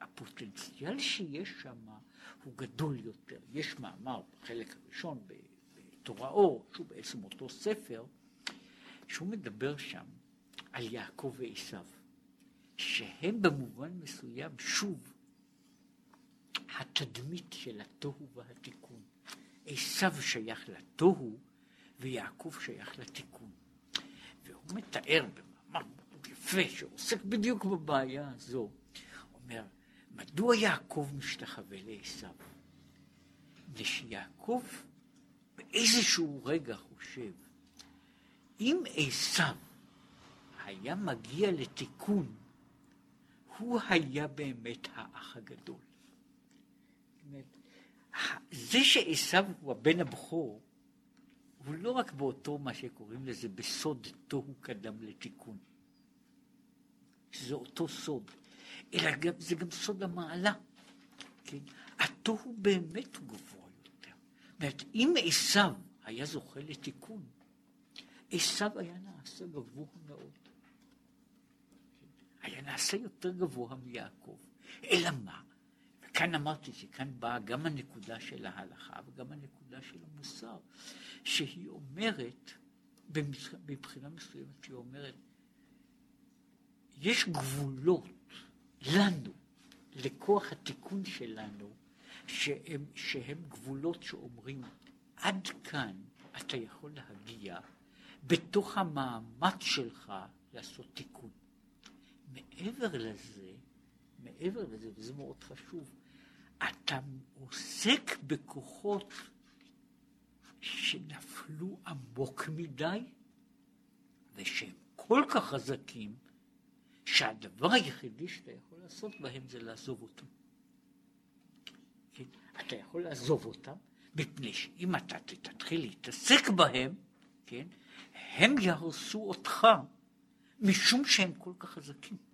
הפוטנציאל שיש שם הוא גדול יותר. יש מאמר בחלק הראשון בתורה אור, שהוא בעצם אותו ספר, שהוא מדבר שם על יעקב ועשיו, שהם במובן מסוים שוב התדמית של התוהו והתיקון. עשיו שייך לתוהו ויעקב שייך לתיקון. והוא מתאר במאמר יפה, שעוסק בדיוק בבעיה הזו, אומר, מדוע יעקב משתחווה לעשו? מפני שיעקב באיזשהו רגע חושב, אם עשו היה מגיע לתיקון, הוא היה באמת האח הגדול. זה שעשו הוא הבן הבכור, הוא לא רק באותו מה שקוראים לזה בסוד תוהו קדם לתיקון. שזה אותו סוד, אלא גם, זה גם סוד המעלה. כן? התוהו באמת גבוה יותר. זאת אם עשיו היה זוכה לתיקון, עשיו היה נעשה גבוה מאוד. היה נעשה יותר גבוה מיעקב. אלא מה? וכאן אמרתי שכאן באה גם הנקודה של ההלכה וגם הנקודה של המוסר, שהיא אומרת, מבחינה מסוימת, שהיא אומרת, יש גבולות לנו, לכוח התיקון שלנו, שהם, שהם גבולות שאומרים, עד כאן אתה יכול להגיע בתוך המאמץ שלך לעשות תיקון. מעבר לזה, מעבר לזה, וזה מאוד חשוב, אתה עוסק בכוחות שנפלו עמוק מדי ושהם כל כך חזקים, שהדבר היחידי שאתה יכול לעשות בהם זה לעזוב אותם. כן? אתה יכול לעזוב אותם, מפני שאם אתה תתחיל להתעסק בהם, כן, הם יהרסו אותך, משום שהם כל כך חזקים.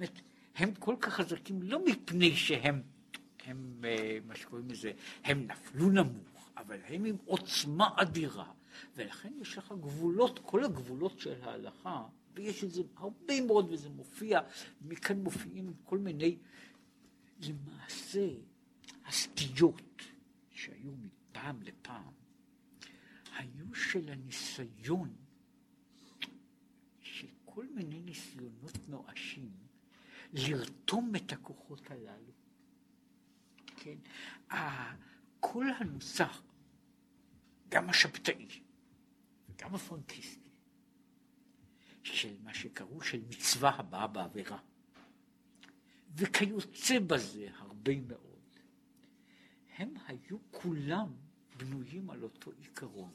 זאת הם כל כך חזקים לא מפני שהם, הם, אה, מה שקוראים לזה, הם נפלו נמוך, אבל הם עם עוצמה אדירה, ולכן יש לך גבולות, כל הגבולות של ההלכה, ויש את זה הרבה מאוד, וזה מופיע, מכאן מופיעים כל מיני, למעשה, הסטיות שהיו מפעם לפעם, היו של הניסיון, של כל מיני ניסיונות נואשים, לרתום את הכוחות הללו. כן? כל הנוסח, גם השבתאי וגם הפרנקיסטי, של מה שקראו של מצווה הבאה בעבירה. וכיוצא בזה הרבה מאוד. הם היו כולם בנויים על אותו עיקרון.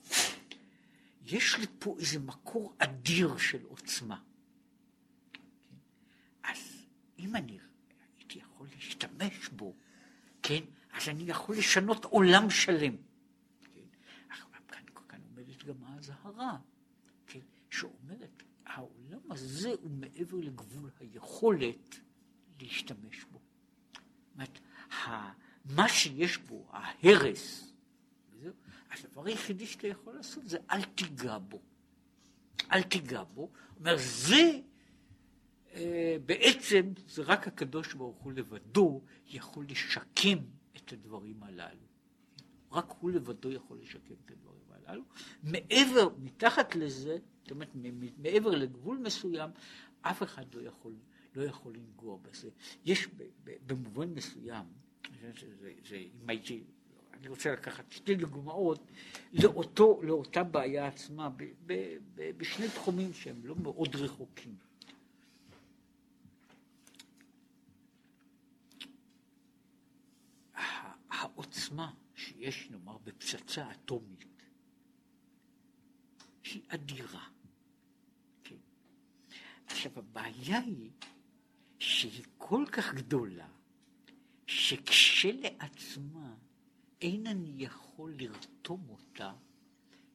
יש לי פה איזה מקור אדיר של עוצמה. אם אני הייתי יכול להשתמש בו, כן, אז אני יכול לשנות עולם שלם. כן? כאן, כאן עומדת גם האזהרה, כן, שאומרת, העולם הזה הוא מעבר לגבול היכולת להשתמש בו. זאת אומרת, מה שיש בו, ההרס, הדבר היחידי שאתה יכול לעשות זה אל תיגע בו. אל תיגע בו. אומר, זה אה, בעצם, זה רק הקדוש ברוך הוא לבדו יכול לשקם את הדברים הללו. רק הוא לבדו יכול לשקם את הדברים הללו. מעבר, מתחת לזה, זאת אומרת, מעבר לגבול מסוים, אף אחד לא יכול, לא יכול לנגוע בזה. יש במובן מסוים, זה, זה, הייתי, אני רוצה לקחת שתי דוגמאות לאותו, לאותה בעיה עצמה, ב, ב, ב, בשני תחומים שהם לא מאוד רחוקים. העוצמה שיש, נאמר, בפצצה אטומית, היא אדירה. כן. עכשיו, הבעיה היא שהיא כל כך גדולה, שכשלעצמה אין אני יכול לרתום אותה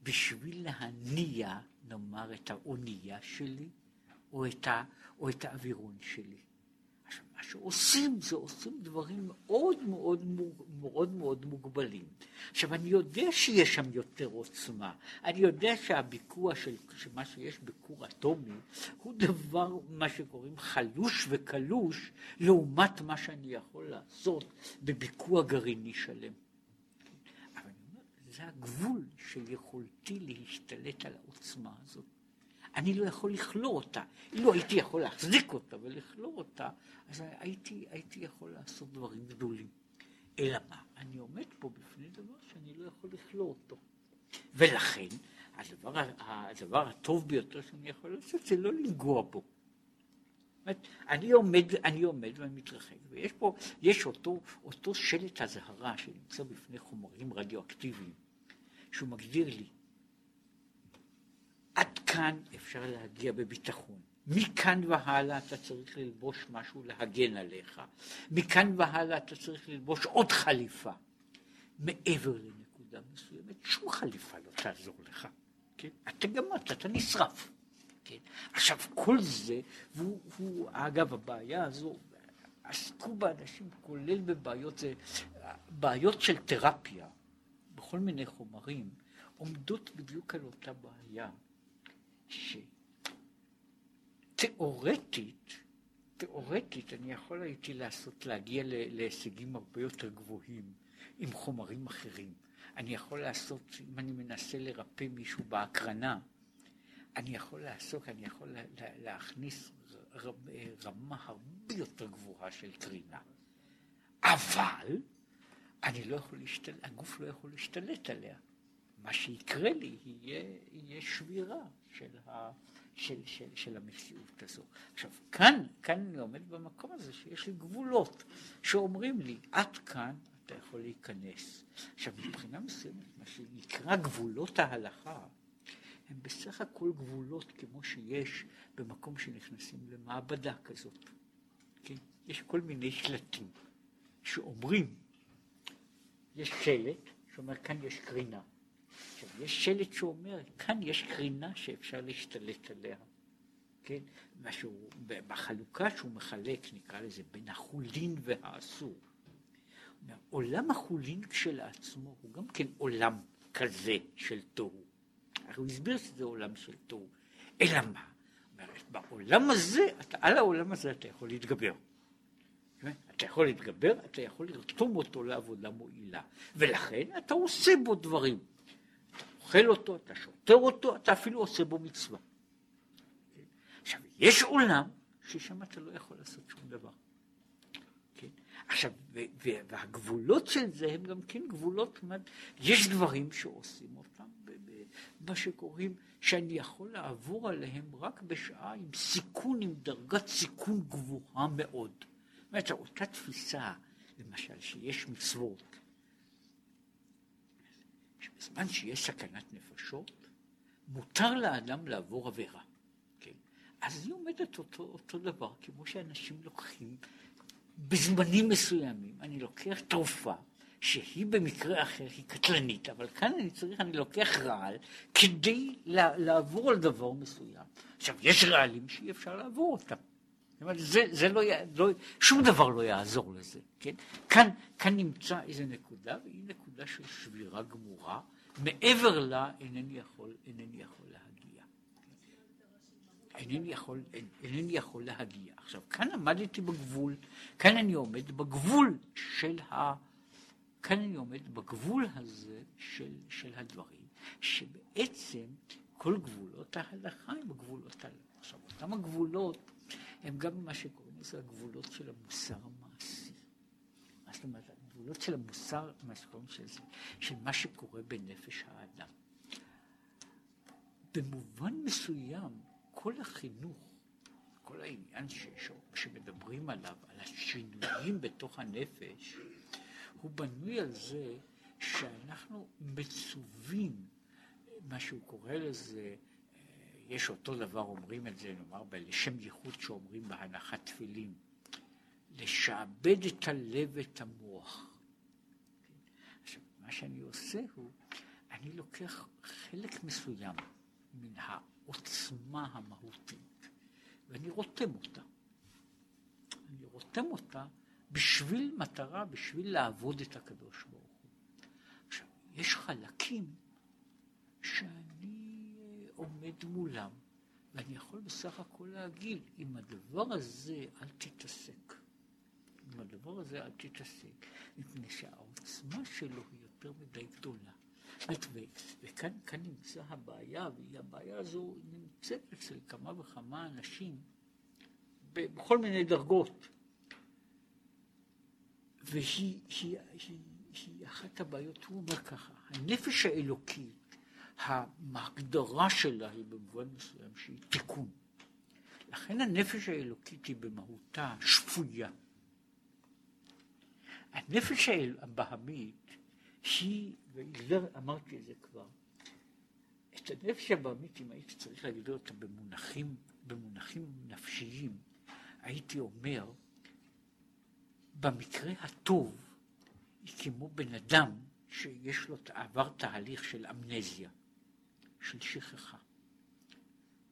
בשביל להניע, נאמר, את האונייה שלי או את, ה, או את האווירון שלי. מה שעושים זה עושים דברים מאוד מאוד מאוד מאוד מוגבלים. עכשיו, אני יודע שיש שם יותר עוצמה. אני יודע שהביקוע של, מה שיש בכור אטומי הוא דבר, מה שקוראים חלוש וקלוש, לעומת מה שאני יכול לעשות בביקוע גרעיני שלם. אבל זה הגבול של יכולתי להשתלט על העוצמה הזאת. אני לא יכול לכלוא אותה. אילו הייתי יכול להחזיק אותה ולכלוא אותה, אז הייתי, הייתי יכול לעשות דברים גדולים. אלא מה? אני עומד פה בפני דבר שאני לא יכול לכלוא אותו. ולכן, הדבר, הדבר הטוב ביותר שאני יכול לעשות זה לא לנגוע בו. אני עומד, אני עומד ואני מתרחק, ויש פה, יש אותו, אותו שלט אזהרה שנמצא בפני חומרים רדיואקטיביים, שהוא מגדיר לי, עד כאן אפשר להגיע בביטחון. מכאן והלאה אתה צריך ללבוש משהו להגן עליך. מכאן והלאה אתה צריך ללבוש עוד חליפה. מעבר לנקודה מסוימת, שום חליפה לא תעזור לך. כן? אתה גמרת, אתה נשרף. כן? עכשיו, כל זה, והוא, והוא, אגב, הבעיה הזו, עסקו באנשים, כולל בבעיות, זה, בעיות של תרפיה, בכל מיני חומרים, עומדות בדיוק על אותה בעיה. שתיאורטית, תיאורטית אני יכול הייתי לעשות, להגיע להישגים הרבה יותר גבוהים עם חומרים אחרים. אני יכול לעשות, אם אני מנסה לרפא מישהו בהקרנה, אני יכול לעסוק, אני יכול להכניס רמה הרבה יותר גבוהה של קרינה. אבל אני לא יכול להשתלט, הגוף לא יכול להשתלט עליה. מה שיקרה לי יהיה, יהיה שבירה של, ה, של, של, של המציאות הזו. עכשיו, כאן, כאן אני עומד במקום הזה שיש לי גבולות שאומרים לי, עד כאן אתה יכול להיכנס. עכשיו, מבחינה מסוימת, מה שנקרא גבולות ההלכה, הם בסך הכל גבולות כמו שיש במקום שנכנסים למעבדה כזאת. כן? יש כל מיני שלטים שאומרים, יש שלט שאומר כאן יש קרינה. יש שלט שאומר, כאן יש קרינה שאפשר להשתלט עליה. כן? משהו, בחלוקה שהוא מחלק, נקרא לזה, בין החולין והאסור. עולם החולין כשלעצמו הוא גם כן עולם כזה של תוהו. הוא הסביר שזה עולם של תוהו. אלא מה? בעולם הזה, אתה, על העולם הזה אתה יכול להתגבר. אתה יכול להתגבר, אתה יכול לרתום אותו לעבודה מועילה, ולכן אתה עושה בו דברים. אוכל אותו, אתה שוטר אותו, אתה אפילו עושה בו מצווה. עכשיו, יש עולם ששם אתה לא יכול לעשות שום דבר. כן? עכשיו, והגבולות של זה הם גם כן גבולות, יש דברים שעושים אותם, מה שקוראים, שאני יכול לעבור עליהם רק בשעה עם סיכון, עם דרגת סיכון גבוהה מאוד. זאת אומרת, אותה תפיסה, למשל, שיש מצוות, שבזמן שיש סכנת נפשות, מותר לאדם לעבור עבירה. כן? אז היא עומדת אותו, אותו דבר, כמו שאנשים לוקחים בזמנים מסוימים. אני לוקח תרופה שהיא במקרה אחר היא קטלנית, אבל כאן אני צריך, אני לוקח רעל כדי לעבור על דבר מסוים. עכשיו, יש רעלים שאי אפשר לעבור אותם. זה, זה לא, לא, שום דבר לא יעזור לזה, כן? כאן, כאן נמצא איזו נקודה, והיא נקודה של שבירה גמורה, מעבר לה אינני יכול, אינני יכול להגיע. אינני יכול, אינני יכול להגיע. עכשיו, כאן עמדתי בגבול, כאן אני עומד בגבול של ה... כאן אני עומד בגבול הזה של, של הדברים, שבעצם כל גבולות ההלכה הם גבולות ההלכה. עכשיו, אותם הגבולות הם גם מה שקוראים לזה הגבולות של המוסר המעשי. מה זאת אומרת? הגבולות של המוסר, מה שקוראים לזה, של מה שקורה בנפש האדם. במובן מסוים, כל החינוך, כל העניין ש, ש, שמדברים עליו, על השינויים בתוך הנפש, הוא בנוי על זה שאנחנו מצווים, מה שהוא קורא לזה, יש אותו דבר, אומרים את זה, נאמר, לשם ייחוד שאומרים בהנחת תפילין, לשעבד את הלב ואת המוח. עכשיו, מה שאני עושה הוא, אני לוקח חלק מסוים מן העוצמה המהותית, ואני רותם אותה. אני רותם אותה בשביל מטרה, בשביל לעבוד את הקדוש ברוך הוא. עכשיו, יש חלקים שאני עומד מולם, ואני יכול בסך הכל להגיד, עם הדבר הזה אל תתעסק. עם הדבר הזה אל תתעסק, מפני שהעוצמה שלו היא יותר מדי גדולה. וכאן נמצא הבעיה, והבעיה הזו נמצאת אצל כמה וכמה אנשים בכל מיני דרגות. והיא היא, היא, היא אחת הבעיות, הוא אומר ככה, הנפש האלוקית, ההגדרה שלה היא במובן מסוים שהיא תיקון. לכן הנפש האלוקית היא במהותה שפויה. הנפש הבהמית היא, ואמרתי את זה כבר, את הנפש הבהמית, אם הייתי צריך להגדיר אותה במונחים, במונחים נפשיים, הייתי אומר, במקרה הטוב היא כמו בן אדם שיש לו, עבר תהליך של אמנזיה, של שכחה.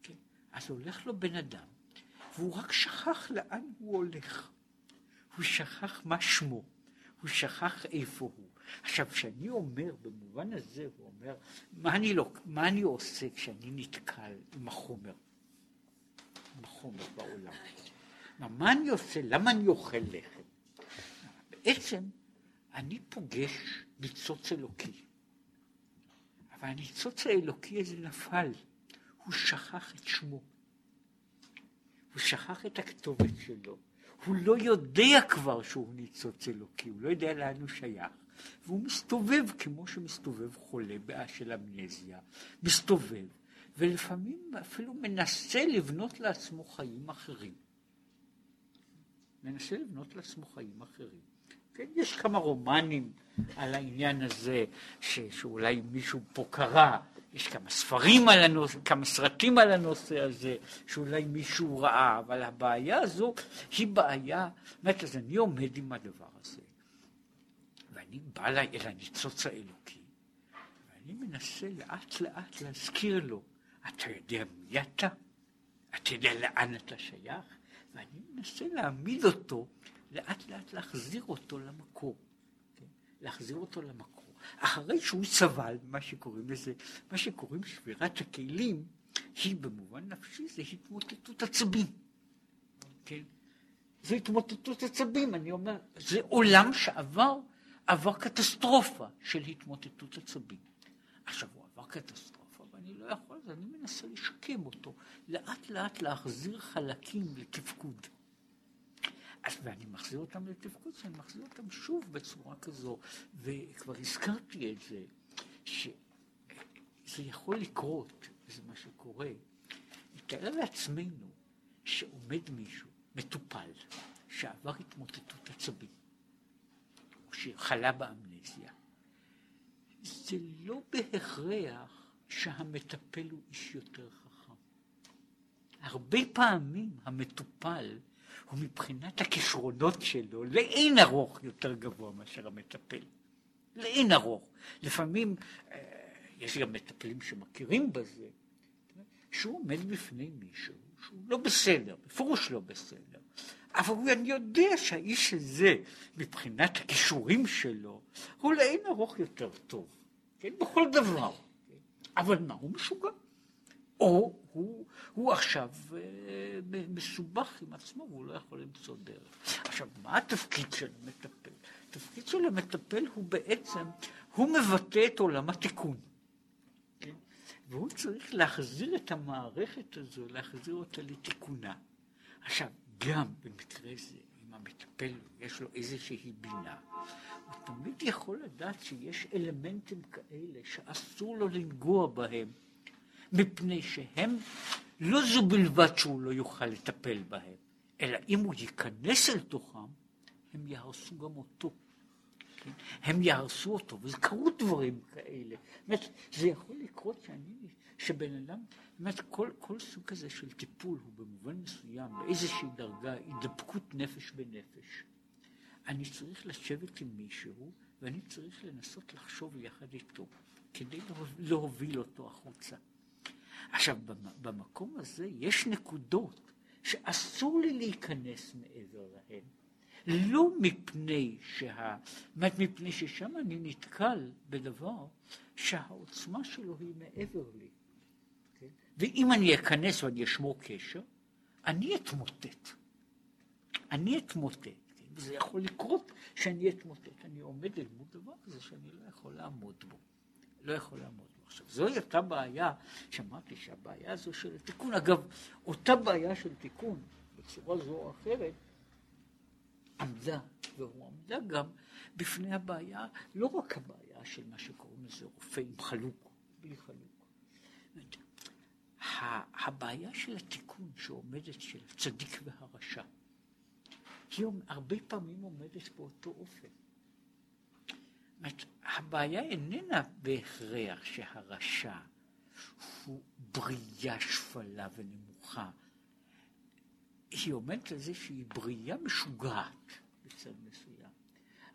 כן? אז הולך לו בן אדם, והוא רק שכח לאן הוא הולך. הוא שכח מה שמו, הוא שכח איפה הוא. עכשיו, כשאני אומר, במובן הזה, הוא אומר, מה אני, לא, מה אני עושה כשאני נתקל עם החומר, עם החומר בעולם? מה אני עושה? למה אני אוכל לחם? בעצם אני פוגש ניצוץ אלוקי. אבל הניצוץ האלוקי הזה נפל, הוא שכח את שמו. הוא שכח את הכתובת שלו. הוא לא יודע כבר שהוא ניצוץ אלוקי, הוא לא יודע לאן הוא שייך. והוא מסתובב כמו שמסתובב חולה של אמנזיה, מסתובב, ולפעמים אפילו מנסה לבנות לעצמו חיים אחרים. מנסה לבנות לעצמו חיים אחרים. כן, יש כמה רומנים על העניין הזה, ש, שאולי מישהו פה קרא, יש כמה ספרים על הנושא, כמה סרטים על הנושא הזה, שאולי מישהו ראה, אבל הבעיה הזו היא בעיה, זאת אז אני עומד עם הדבר הזה, ואני בא אל הניצוץ האלוקי, ואני מנסה לאט לאט להזכיר לו, אתה יודע מי אתה? אתה יודע לאן אתה שייך? ואני מנסה להעמיד אותו לאט לאט להחזיר אותו למקור, כן? להחזיר אותו למקור. אחרי שהוא סבל, מה שקוראים לזה, מה שקוראים שבירת הכלים, היא במובן נפשי זה התמוטטות עצבים, כן? זה התמוטטות עצבים, אני אומר, זה עולם שעבר, עבר קטסטרופה של התמוטטות עצבים. עכשיו הוא עבר קטסטרופה ואני לא יכול, אז אני מנסה לשקם אותו, לאט לאט להחזיר חלקים לתפקוד. אז ואני מחזיר אותם לתפקוד, שאני מחזיר אותם שוב בצורה כזו, וכבר הזכרתי את זה, שזה יכול לקרות, זה מה שקורה. נתאר לעצמנו שעומד מישהו, מטופל, שעבר התמוטטות עצבים, או שחלה באמנזיה. זה לא בהכרח שהמטפל הוא איש יותר חכם. הרבה פעמים המטופל הוא מבחינת הכישרונות שלו לאין ארוך יותר גבוה מאשר המטפל. לאין ארוך. לפעמים, אה, יש גם מטפלים שמכירים בזה, שהוא עומד בפני מישהו שהוא לא בסדר, בפירוש לא בסדר, אבל אני יודע שהאיש הזה, מבחינת הכישורים שלו, הוא לאין ארוך יותר טוב, כן? בכל דבר. כן? אבל מה, הוא משוגע. או הוא, הוא עכשיו אה, מסובך עם עצמו והוא לא יכול למצוא דרך. עכשיו, מה התפקיד של המטפל? התפקיד של המטפל הוא בעצם, הוא מבטא את עולם התיקון. כן? והוא צריך להחזיר את המערכת הזו, להחזיר אותה לתיקונה. עכשיו, גם במקרה זה, אם המטפל יש לו איזושהי בינה, הוא תמיד יכול לדעת שיש אלמנטים כאלה שאסור לו לנגוע בהם. מפני שהם, לא זו בלבד שהוא לא יוכל לטפל בהם, אלא אם הוא ייכנס אל תוכם, הם יהרסו גם אותו. כן? הם יהרסו אותו, וזה קרו דברים כאלה. באמת, זה יכול לקרות שאני, שבן אדם, באמת, כל, כל סוג כזה של טיפול הוא במובן מסוים, באיזושהי דרגה, הידבקות נפש בנפש. אני צריך לשבת עם מישהו, ואני צריך לנסות לחשוב יחד איתו, כדי להוביל אותו החוצה. עכשיו, במקום הזה יש נקודות שאסור לי להיכנס מעבר להן. לא מפני שה... מפני ששם אני נתקל בדבר שהעוצמה שלו היא מעבר לי. כן? ואם אני אכנס ואני אשמור קשר, אני אתמוטט. אני אתמוטט. כן? וזה יכול לקרות שאני אתמוטט. אני עומד אל מול דבר כזה שאני לא יכול לעמוד בו. לא יכול לעמוד בו. עכשיו, זוהי אותה בעיה, שמעתי שהבעיה הזו של התיקון, אגב, אותה בעיה של תיקון, בצורה זו או אחרת, עמדה, והוא עמדה גם בפני הבעיה, לא רק הבעיה של מה שקוראים לזה רופא עם חלוק, בלי חלוק. הבעיה של התיקון שעומדת של הצדיק והרשע, היא הרבה פעמים עומדת באותו אופן. אומרת, הבעיה איננה בהכרח שהרשע הוא בריאה שפלה ונמוכה. היא עומדת על זה שהיא בריאה משוגעת בצד מסוים.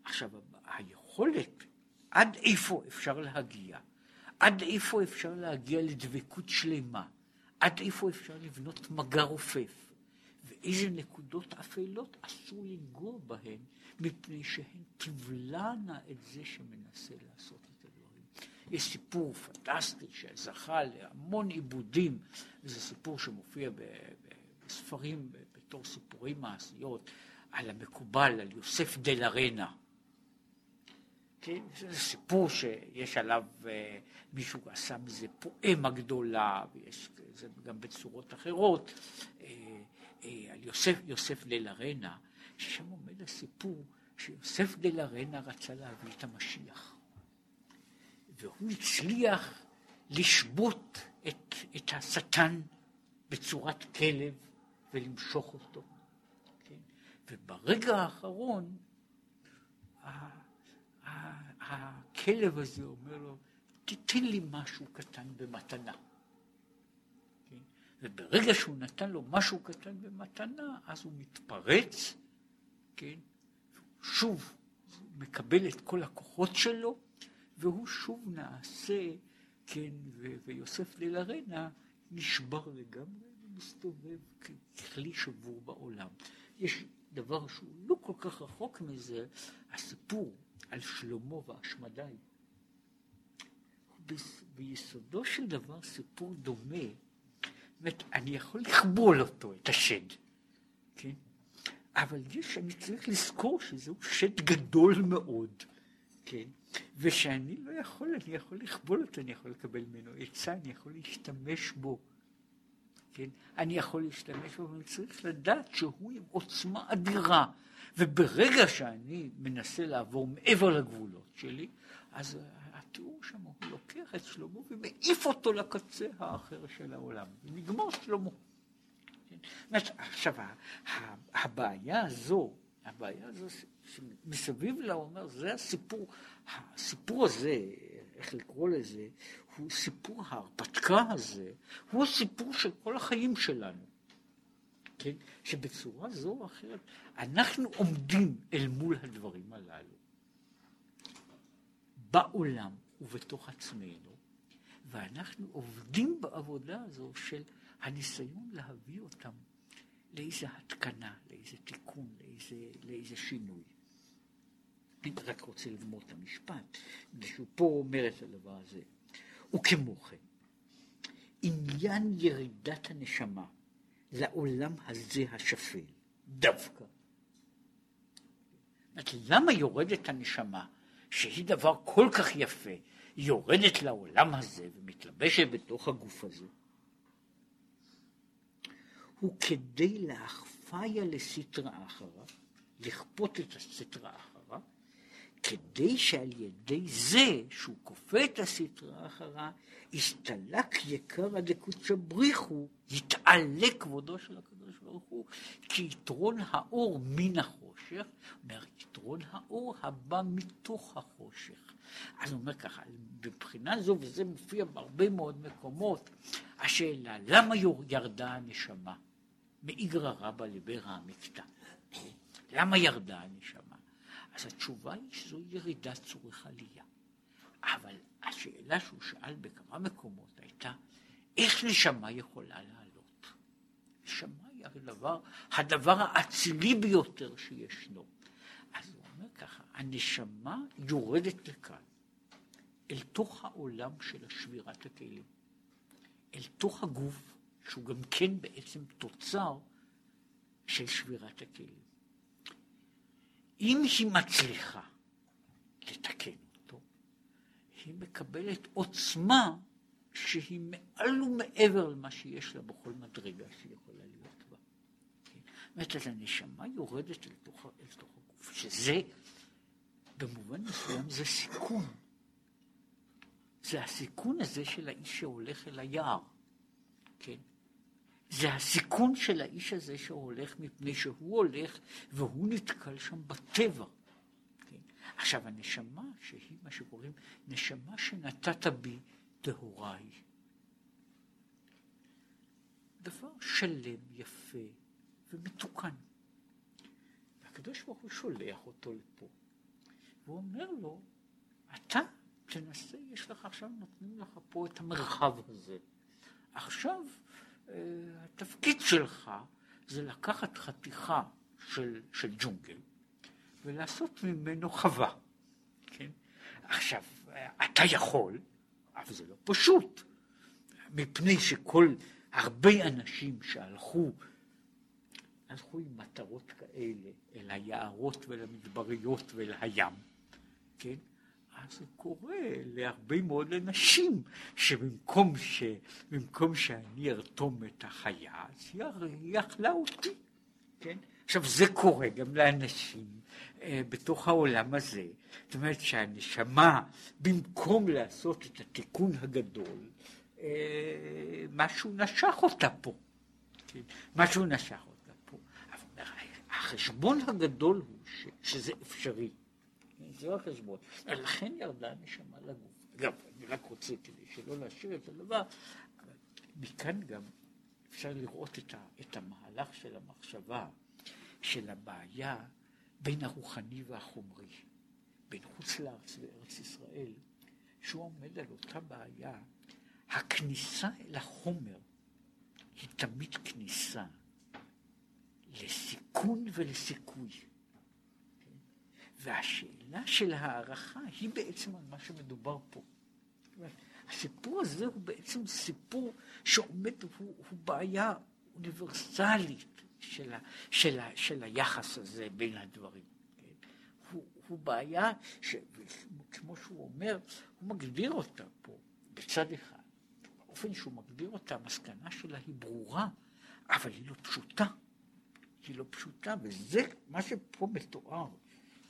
עכשיו, היכולת, עד איפה אפשר להגיע? עד איפה אפשר להגיע לדבקות שלמה? עד איפה אפשר לבנות מגע רופף? ואיזה נקודות אפלות אסור לנגוע בהן מפני שהן תבלענה את זה שמנסה לעשות את הדברים. יש סיפור פנטסטי שזכה להמון עיבודים, וזה סיפור שמופיע בספרים בתור סיפורי מעשיות, על המקובל, על יוסף דה לרנה. כן? זה סיפור שיש עליו, אה, מישהו עשה מזה פואמה גדולה, ויש זה גם בצורות אחרות, אה, אה, על יוסף, יוסף לרנה. ששם עומד הסיפור שיוסף דה לרנה רצה להביא את המשיח. והוא הצליח לשבות את, את השטן בצורת כלב ולמשוך אותו. כן? וברגע האחרון הכלב הזה אומר לו, תיתן לי משהו קטן במתנה. כן? וברגע שהוא נתן לו משהו קטן במתנה, אז הוא מתפרץ כן? שוב מקבל את כל הכוחות שלו, והוא שוב נעשה, כן, ו- ויוסף לילרנה נשבר לגמרי ומסתובב ככלי שבור בעולם. יש דבר שהוא לא כל כך רחוק מזה, הסיפור על שלמה והשמדי. ביסודו של דבר סיפור דומה, זאת אומרת, אני יכול לכבול אותו, את השד, כן? אבל יש, אני צריך לזכור שזהו שד גדול מאוד, כן? ושאני לא יכול, אני יכול לכבול אותו, אני יכול לקבל ממנו עצה, אני יכול להשתמש בו, כן? אני יכול להשתמש בו, ואני צריך לדעת שהוא עם עוצמה אדירה. וברגע שאני מנסה לעבור מעבר לגבולות שלי, אז התיאור שם, הוא לוקח את שלמה ומעיף אותו לקצה האחר של העולם. ונגמר שלמה. עכשיו, הבעיה הזו, הבעיה הזו שמסביב לה, הוא אומר, זה הסיפור, הסיפור הזה, איך לקרוא לזה, הוא סיפור ההרפתקה הזה, הוא הסיפור של כל החיים שלנו. כן? שבצורה זו או אחרת אנחנו עומדים אל מול הדברים הללו בעולם ובתוך עצמנו, ואנחנו עובדים בעבודה הזו של הניסיון להביא אותם לאיזה התקנה, לאיזה תיקון, לאיזה, לאיזה שינוי. אני רק רוצה לגמור את המשפט, שהוא פה אומר את הדבר הזה. וכמו כן, עניין ירידת הנשמה לעולם הזה השפל, דווקא. למה יורדת הנשמה, שהיא דבר כל כך יפה, יורדת לעולם הזה ומתלבשת בתוך הגוף הזה? הוא כדי להכפיה לסטרא אחרא, לכפות את הסטרא אחרא, כדי שעל ידי זה שהוא כופה את הסטרא אחרא, הסתלק יקרא דקוצ'ה בריחו, יתעלה כבודו של הקדוש ברוך הוא, כי יתרון האור מן החושך, אומר יתרון האור הבא מתוך החושך. אז הוא אומר ככה, מבחינה זו, וזה מופיע בהרבה מאוד מקומות, השאלה, למה ירדה הנשמה? מאיגרא רבא לבירא עמיקתא. למה ירדה הנשמה? אז התשובה היא שזו ירידת צורך עלייה. אבל השאלה שהוא שאל בכמה מקומות הייתה, איך נשמה יכולה לעלות? נשמה היא הדבר, הדבר האצילי ביותר שישנו. אז הוא אומר ככה, הנשמה יורדת לכאן, אל תוך העולם של שבירת הכלים, אל תוך הגוף, שהוא גם כן בעצם תוצר של שבירת הכלים. אם היא מצליחה לתקן אותו, היא מקבלת עוצמה שהיא מעל ומעבר למה שיש לה בכל מדרגה שהיא יכולה להיות בה. כן? זאת אומרת, הנשמה יורדת אל תוך, אל תוך הגוף, שזה במובן מסוים זה סיכון. זה הסיכון הזה של האיש שהולך אל היער, כן? זה הסיכון של האיש הזה שהולך מפני שהוא הולך והוא נתקל שם בטבע. כן? עכשיו הנשמה שהיא מה שקוראים נשמה שנתת בי טהורה היא. דבר שלם, יפה ומתוקן. והקדוש ברוך הוא שולח אותו לפה, אומר לו, אתה תנסה, יש לך עכשיו, נותנים לך פה את המרחב הזה. עכשיו התפקיד שלך זה לקחת חתיכה של, של ג'ונגל ולעשות ממנו חווה. כן? עכשיו, אתה יכול, אבל זה לא פשוט, מפני שכל, הרבה אנשים שהלכו, הלכו עם מטרות כאלה אל היערות ולמדבריות ואל הים, כן? אז זה קורה להרבה מאוד אנשים, שבמקום ש... שאני ארתום את החיה, אז היא אכלה אותי, כן? עכשיו זה קורה גם לאנשים אה, בתוך העולם הזה, זאת אומרת שהנשמה, במקום לעשות את התיקון הגדול, אה, משהו נשך אותה פה, כן? משהו נשך אותה פה. אבל החשבון הגדול הוא ש... שזה אפשרי. זה לא החשבון. לכן ירדה הנשמה לגוף. אגב, אני רק רוצה, כדי שלא להשאיר את הדבר, מכאן גם אפשר לראות את, ה, את המהלך של המחשבה, של הבעיה בין הרוחני והחומרי, בין חוץ לארץ וארץ ישראל, שהוא עומד על אותה בעיה, הכניסה אל החומר היא תמיד כניסה לסיכון ולסיכוי. והשאלה של הערכה היא בעצם על מה שמדובר פה. הסיפור הזה הוא בעצם סיפור שעומד, הוא, הוא בעיה אוניברסלית של, ה, של, ה, של היחס הזה בין הדברים. כן? הוא, הוא בעיה, ש, כמו שהוא אומר, הוא מגדיר אותה פה בצד אחד. באופן שהוא מגדיר אותה, המסקנה שלה היא ברורה, אבל היא לא פשוטה. היא לא פשוטה, וזה מה שפה מתואר.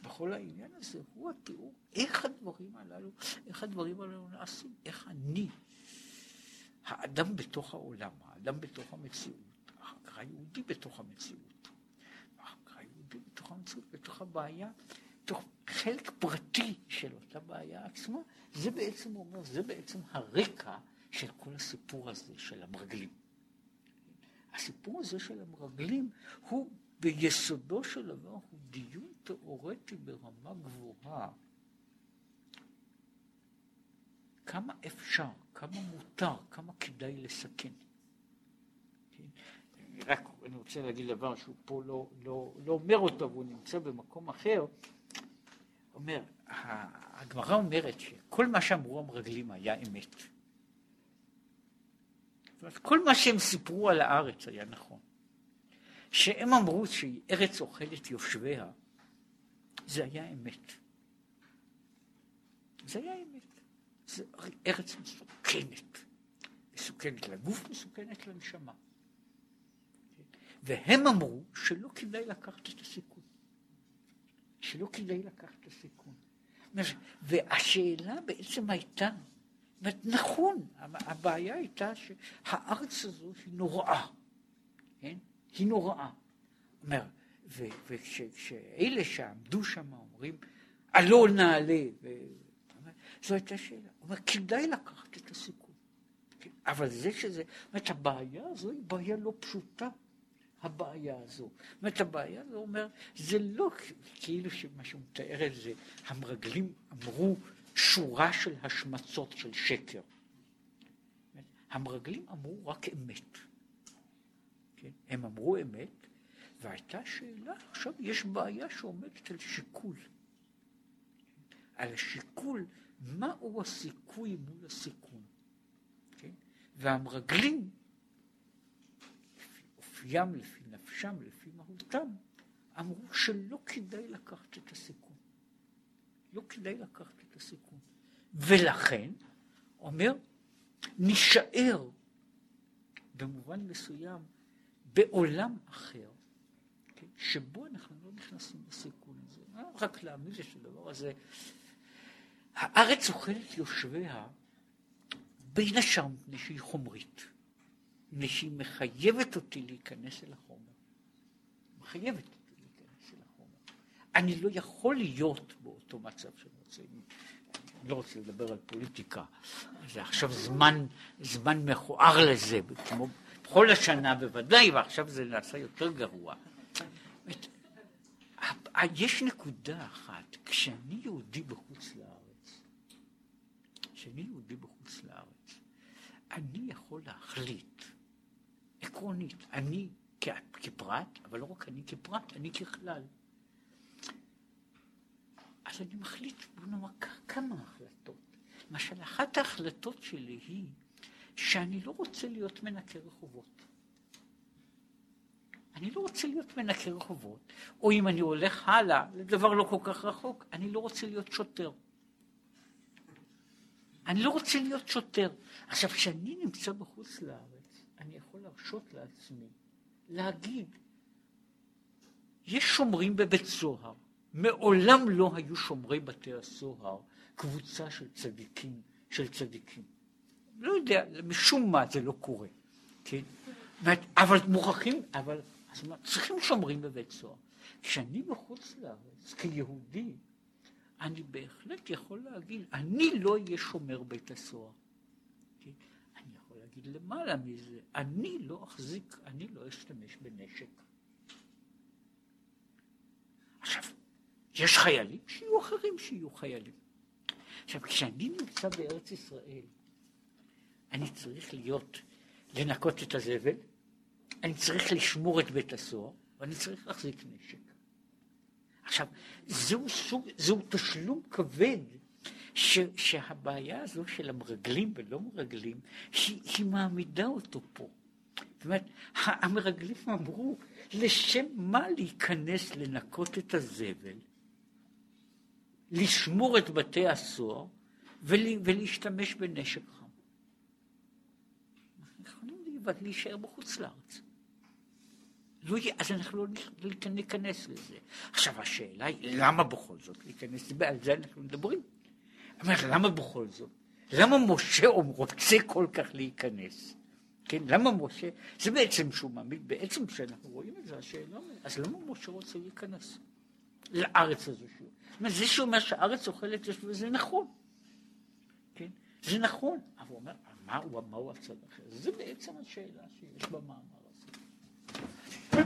בכל העניין הזה הוא התיאור איך הדברים הללו, איך הדברים הללו נעשים, איך אני, האדם בתוך העולם, האדם בתוך המציאות, החקר היהודי בתוך המציאות, החקר היהודי בתוך המציאות, בתוך הבעיה, בתוך חלק פרטי של אותה בעיה עצמה, זה בעצם אומר, זה בעצם הרקע של כל הסיפור הזה של המרגלים. הסיפור הזה של המרגלים הוא ביסודו של דבר הוא דיון תיאורטי ברמה גבוהה. כמה אפשר, כמה מותר, כמה כדאי לסכן. כן? רק אני רוצה להגיד דבר שהוא פה לא, לא, לא אומר אותו והוא נמצא במקום אחר. אומר, הגמרא אומרת שכל מה שאמרו המרגלים היה אמת. כל מה שהם סיפרו על הארץ היה נכון. שהם אמרו שהיא ארץ אוכלת יושביה, זה היה אמת. זה היה אמת. זה ארץ מסוכנת. מסוכנת לגוף, מסוכנת לנשמה. והם אמרו שלא כדאי לקחת את הסיכון. שלא כדאי לקחת את הסיכון. והשאלה בעצם הייתה, נכון, הבעיה הייתה שהארץ הזו היא נוראה, כן? היא נוראה. אומר, וכשאלה שעמדו שם אומרים, עלו נעלה, ו... זו הייתה שאלה. הוא אומר, כדאי לקחת את הסיכון. אבל זה שזה, זאת אומרת, הבעיה הזו היא בעיה לא פשוטה. הבעיה הזו. זאת אומרת, הבעיה הזו אומר, זה לא כאילו שמה שהוא מתאר את זה, המרגלים אמרו שורה של השמצות של שקר. המרגלים אמרו רק אמת. כן? הם אמרו אמת, והייתה שאלה, עכשיו יש בעיה שעומדת על שיקול. על השיקול, מהו הסיכוי מול הסיכון. כן? והמרגלים אופיים, לפי נפשם, לפי מהותם, אמרו שלא כדאי לקחת את הסיכון. לא כדאי לקחת את הסיכון. ולכן, אומר, נישאר במובן מסוים בעולם אחר, כן, שבו אנחנו לא נכנסים לסיכון הזה. רק להעמיד את הדבר הזה. הארץ אוכלת יושביה בין השאר מפני שהיא חומרית. מפני שהיא מחייבת אותי להיכנס אל החומר. מחייבת אותי להיכנס אל החומר. אני לא יכול להיות באותו מצב שאני רוצה. אני לא רוצה לדבר על פוליטיקה. זה עכשיו זמן, זמן מכוער לזה, כמו בכל השנה בוודאי, ועכשיו זה נעשה יותר גרוע. יש נקודה אחת, כשאני יהודי בחוץ לארץ, כשאני יהודי בחוץ לארץ, אני יכול להחליט עקרונית. אני כפרט, אבל לא רק אני כפרט, אני ככלל. אז אני מחליט, בוא נאמר, כמה החלטות. למשל, אחת ההחלטות שלי היא שאני לא רוצה להיות מנקה רחובות. אני לא רוצה להיות מנקה רחובות, או אם אני הולך הלאה, לדבר לא כל כך רחוק, אני לא רוצה להיות שוטר. אני לא רוצה להיות שוטר. עכשיו, כשאני נמצא בחוץ לארץ, אני יכול להרשות לעצמי להגיד, יש שומרים בבית סוהר, מעולם לא היו שומרי בתי הסוהר קבוצה של צדיקים, של צדיקים. לא יודע, משום מה זה לא קורה, כן? אבל מוכרחים, אבל צריכים שומרים בבית סוהר. כשאני בחוץ לארץ, כיהודי, אני בהחלט יכול להגיד, אני לא אהיה שומר בית הסוהר. להגיד למעלה מזה, אני לא אחזיק, אני לא אשתמש בנשק. עכשיו, יש חיילים שיהיו אחרים שיהיו חיילים. עכשיו, כשאני נמצא בארץ ישראל, אני צריך להיות, לנקות את הזבל, אני צריך לשמור את בית הסוהר, ואני צריך להחזיק נשק. עכשיו, זהו סוג, זהו תשלום כבד ש, שהבעיה הזו של המרגלים ולא מרגלים, היא, היא מעמידה אותו פה. זאת אומרת, המרגלים אמרו, לשם מה להיכנס לנקות את הזבל, לשמור את בתי הסוהר ולהשתמש בנשק. יכולים להישאר בחוץ לארץ. לא, אז אנחנו לא ניכנס לזה. עכשיו השאלה היא, למה בכל זאת להיכנס, על זה אנחנו מדברים. אומר, למה בכל זאת? למה משה רוצה כל כך להיכנס? כן, למה משה, זה בעצם שהוא מעמיד, בעצם כשאנחנו רואים את זה, השאלה, אז למה משה רוצה להיכנס לארץ הזו? זאת אומרת, זה שאומר שהארץ אוכלת יש וזה נכון, כן, זה נכון, אבל הוא אומר, מהו המהו הצד אחר? זה בעצם השאלה שיש במאמר הזה.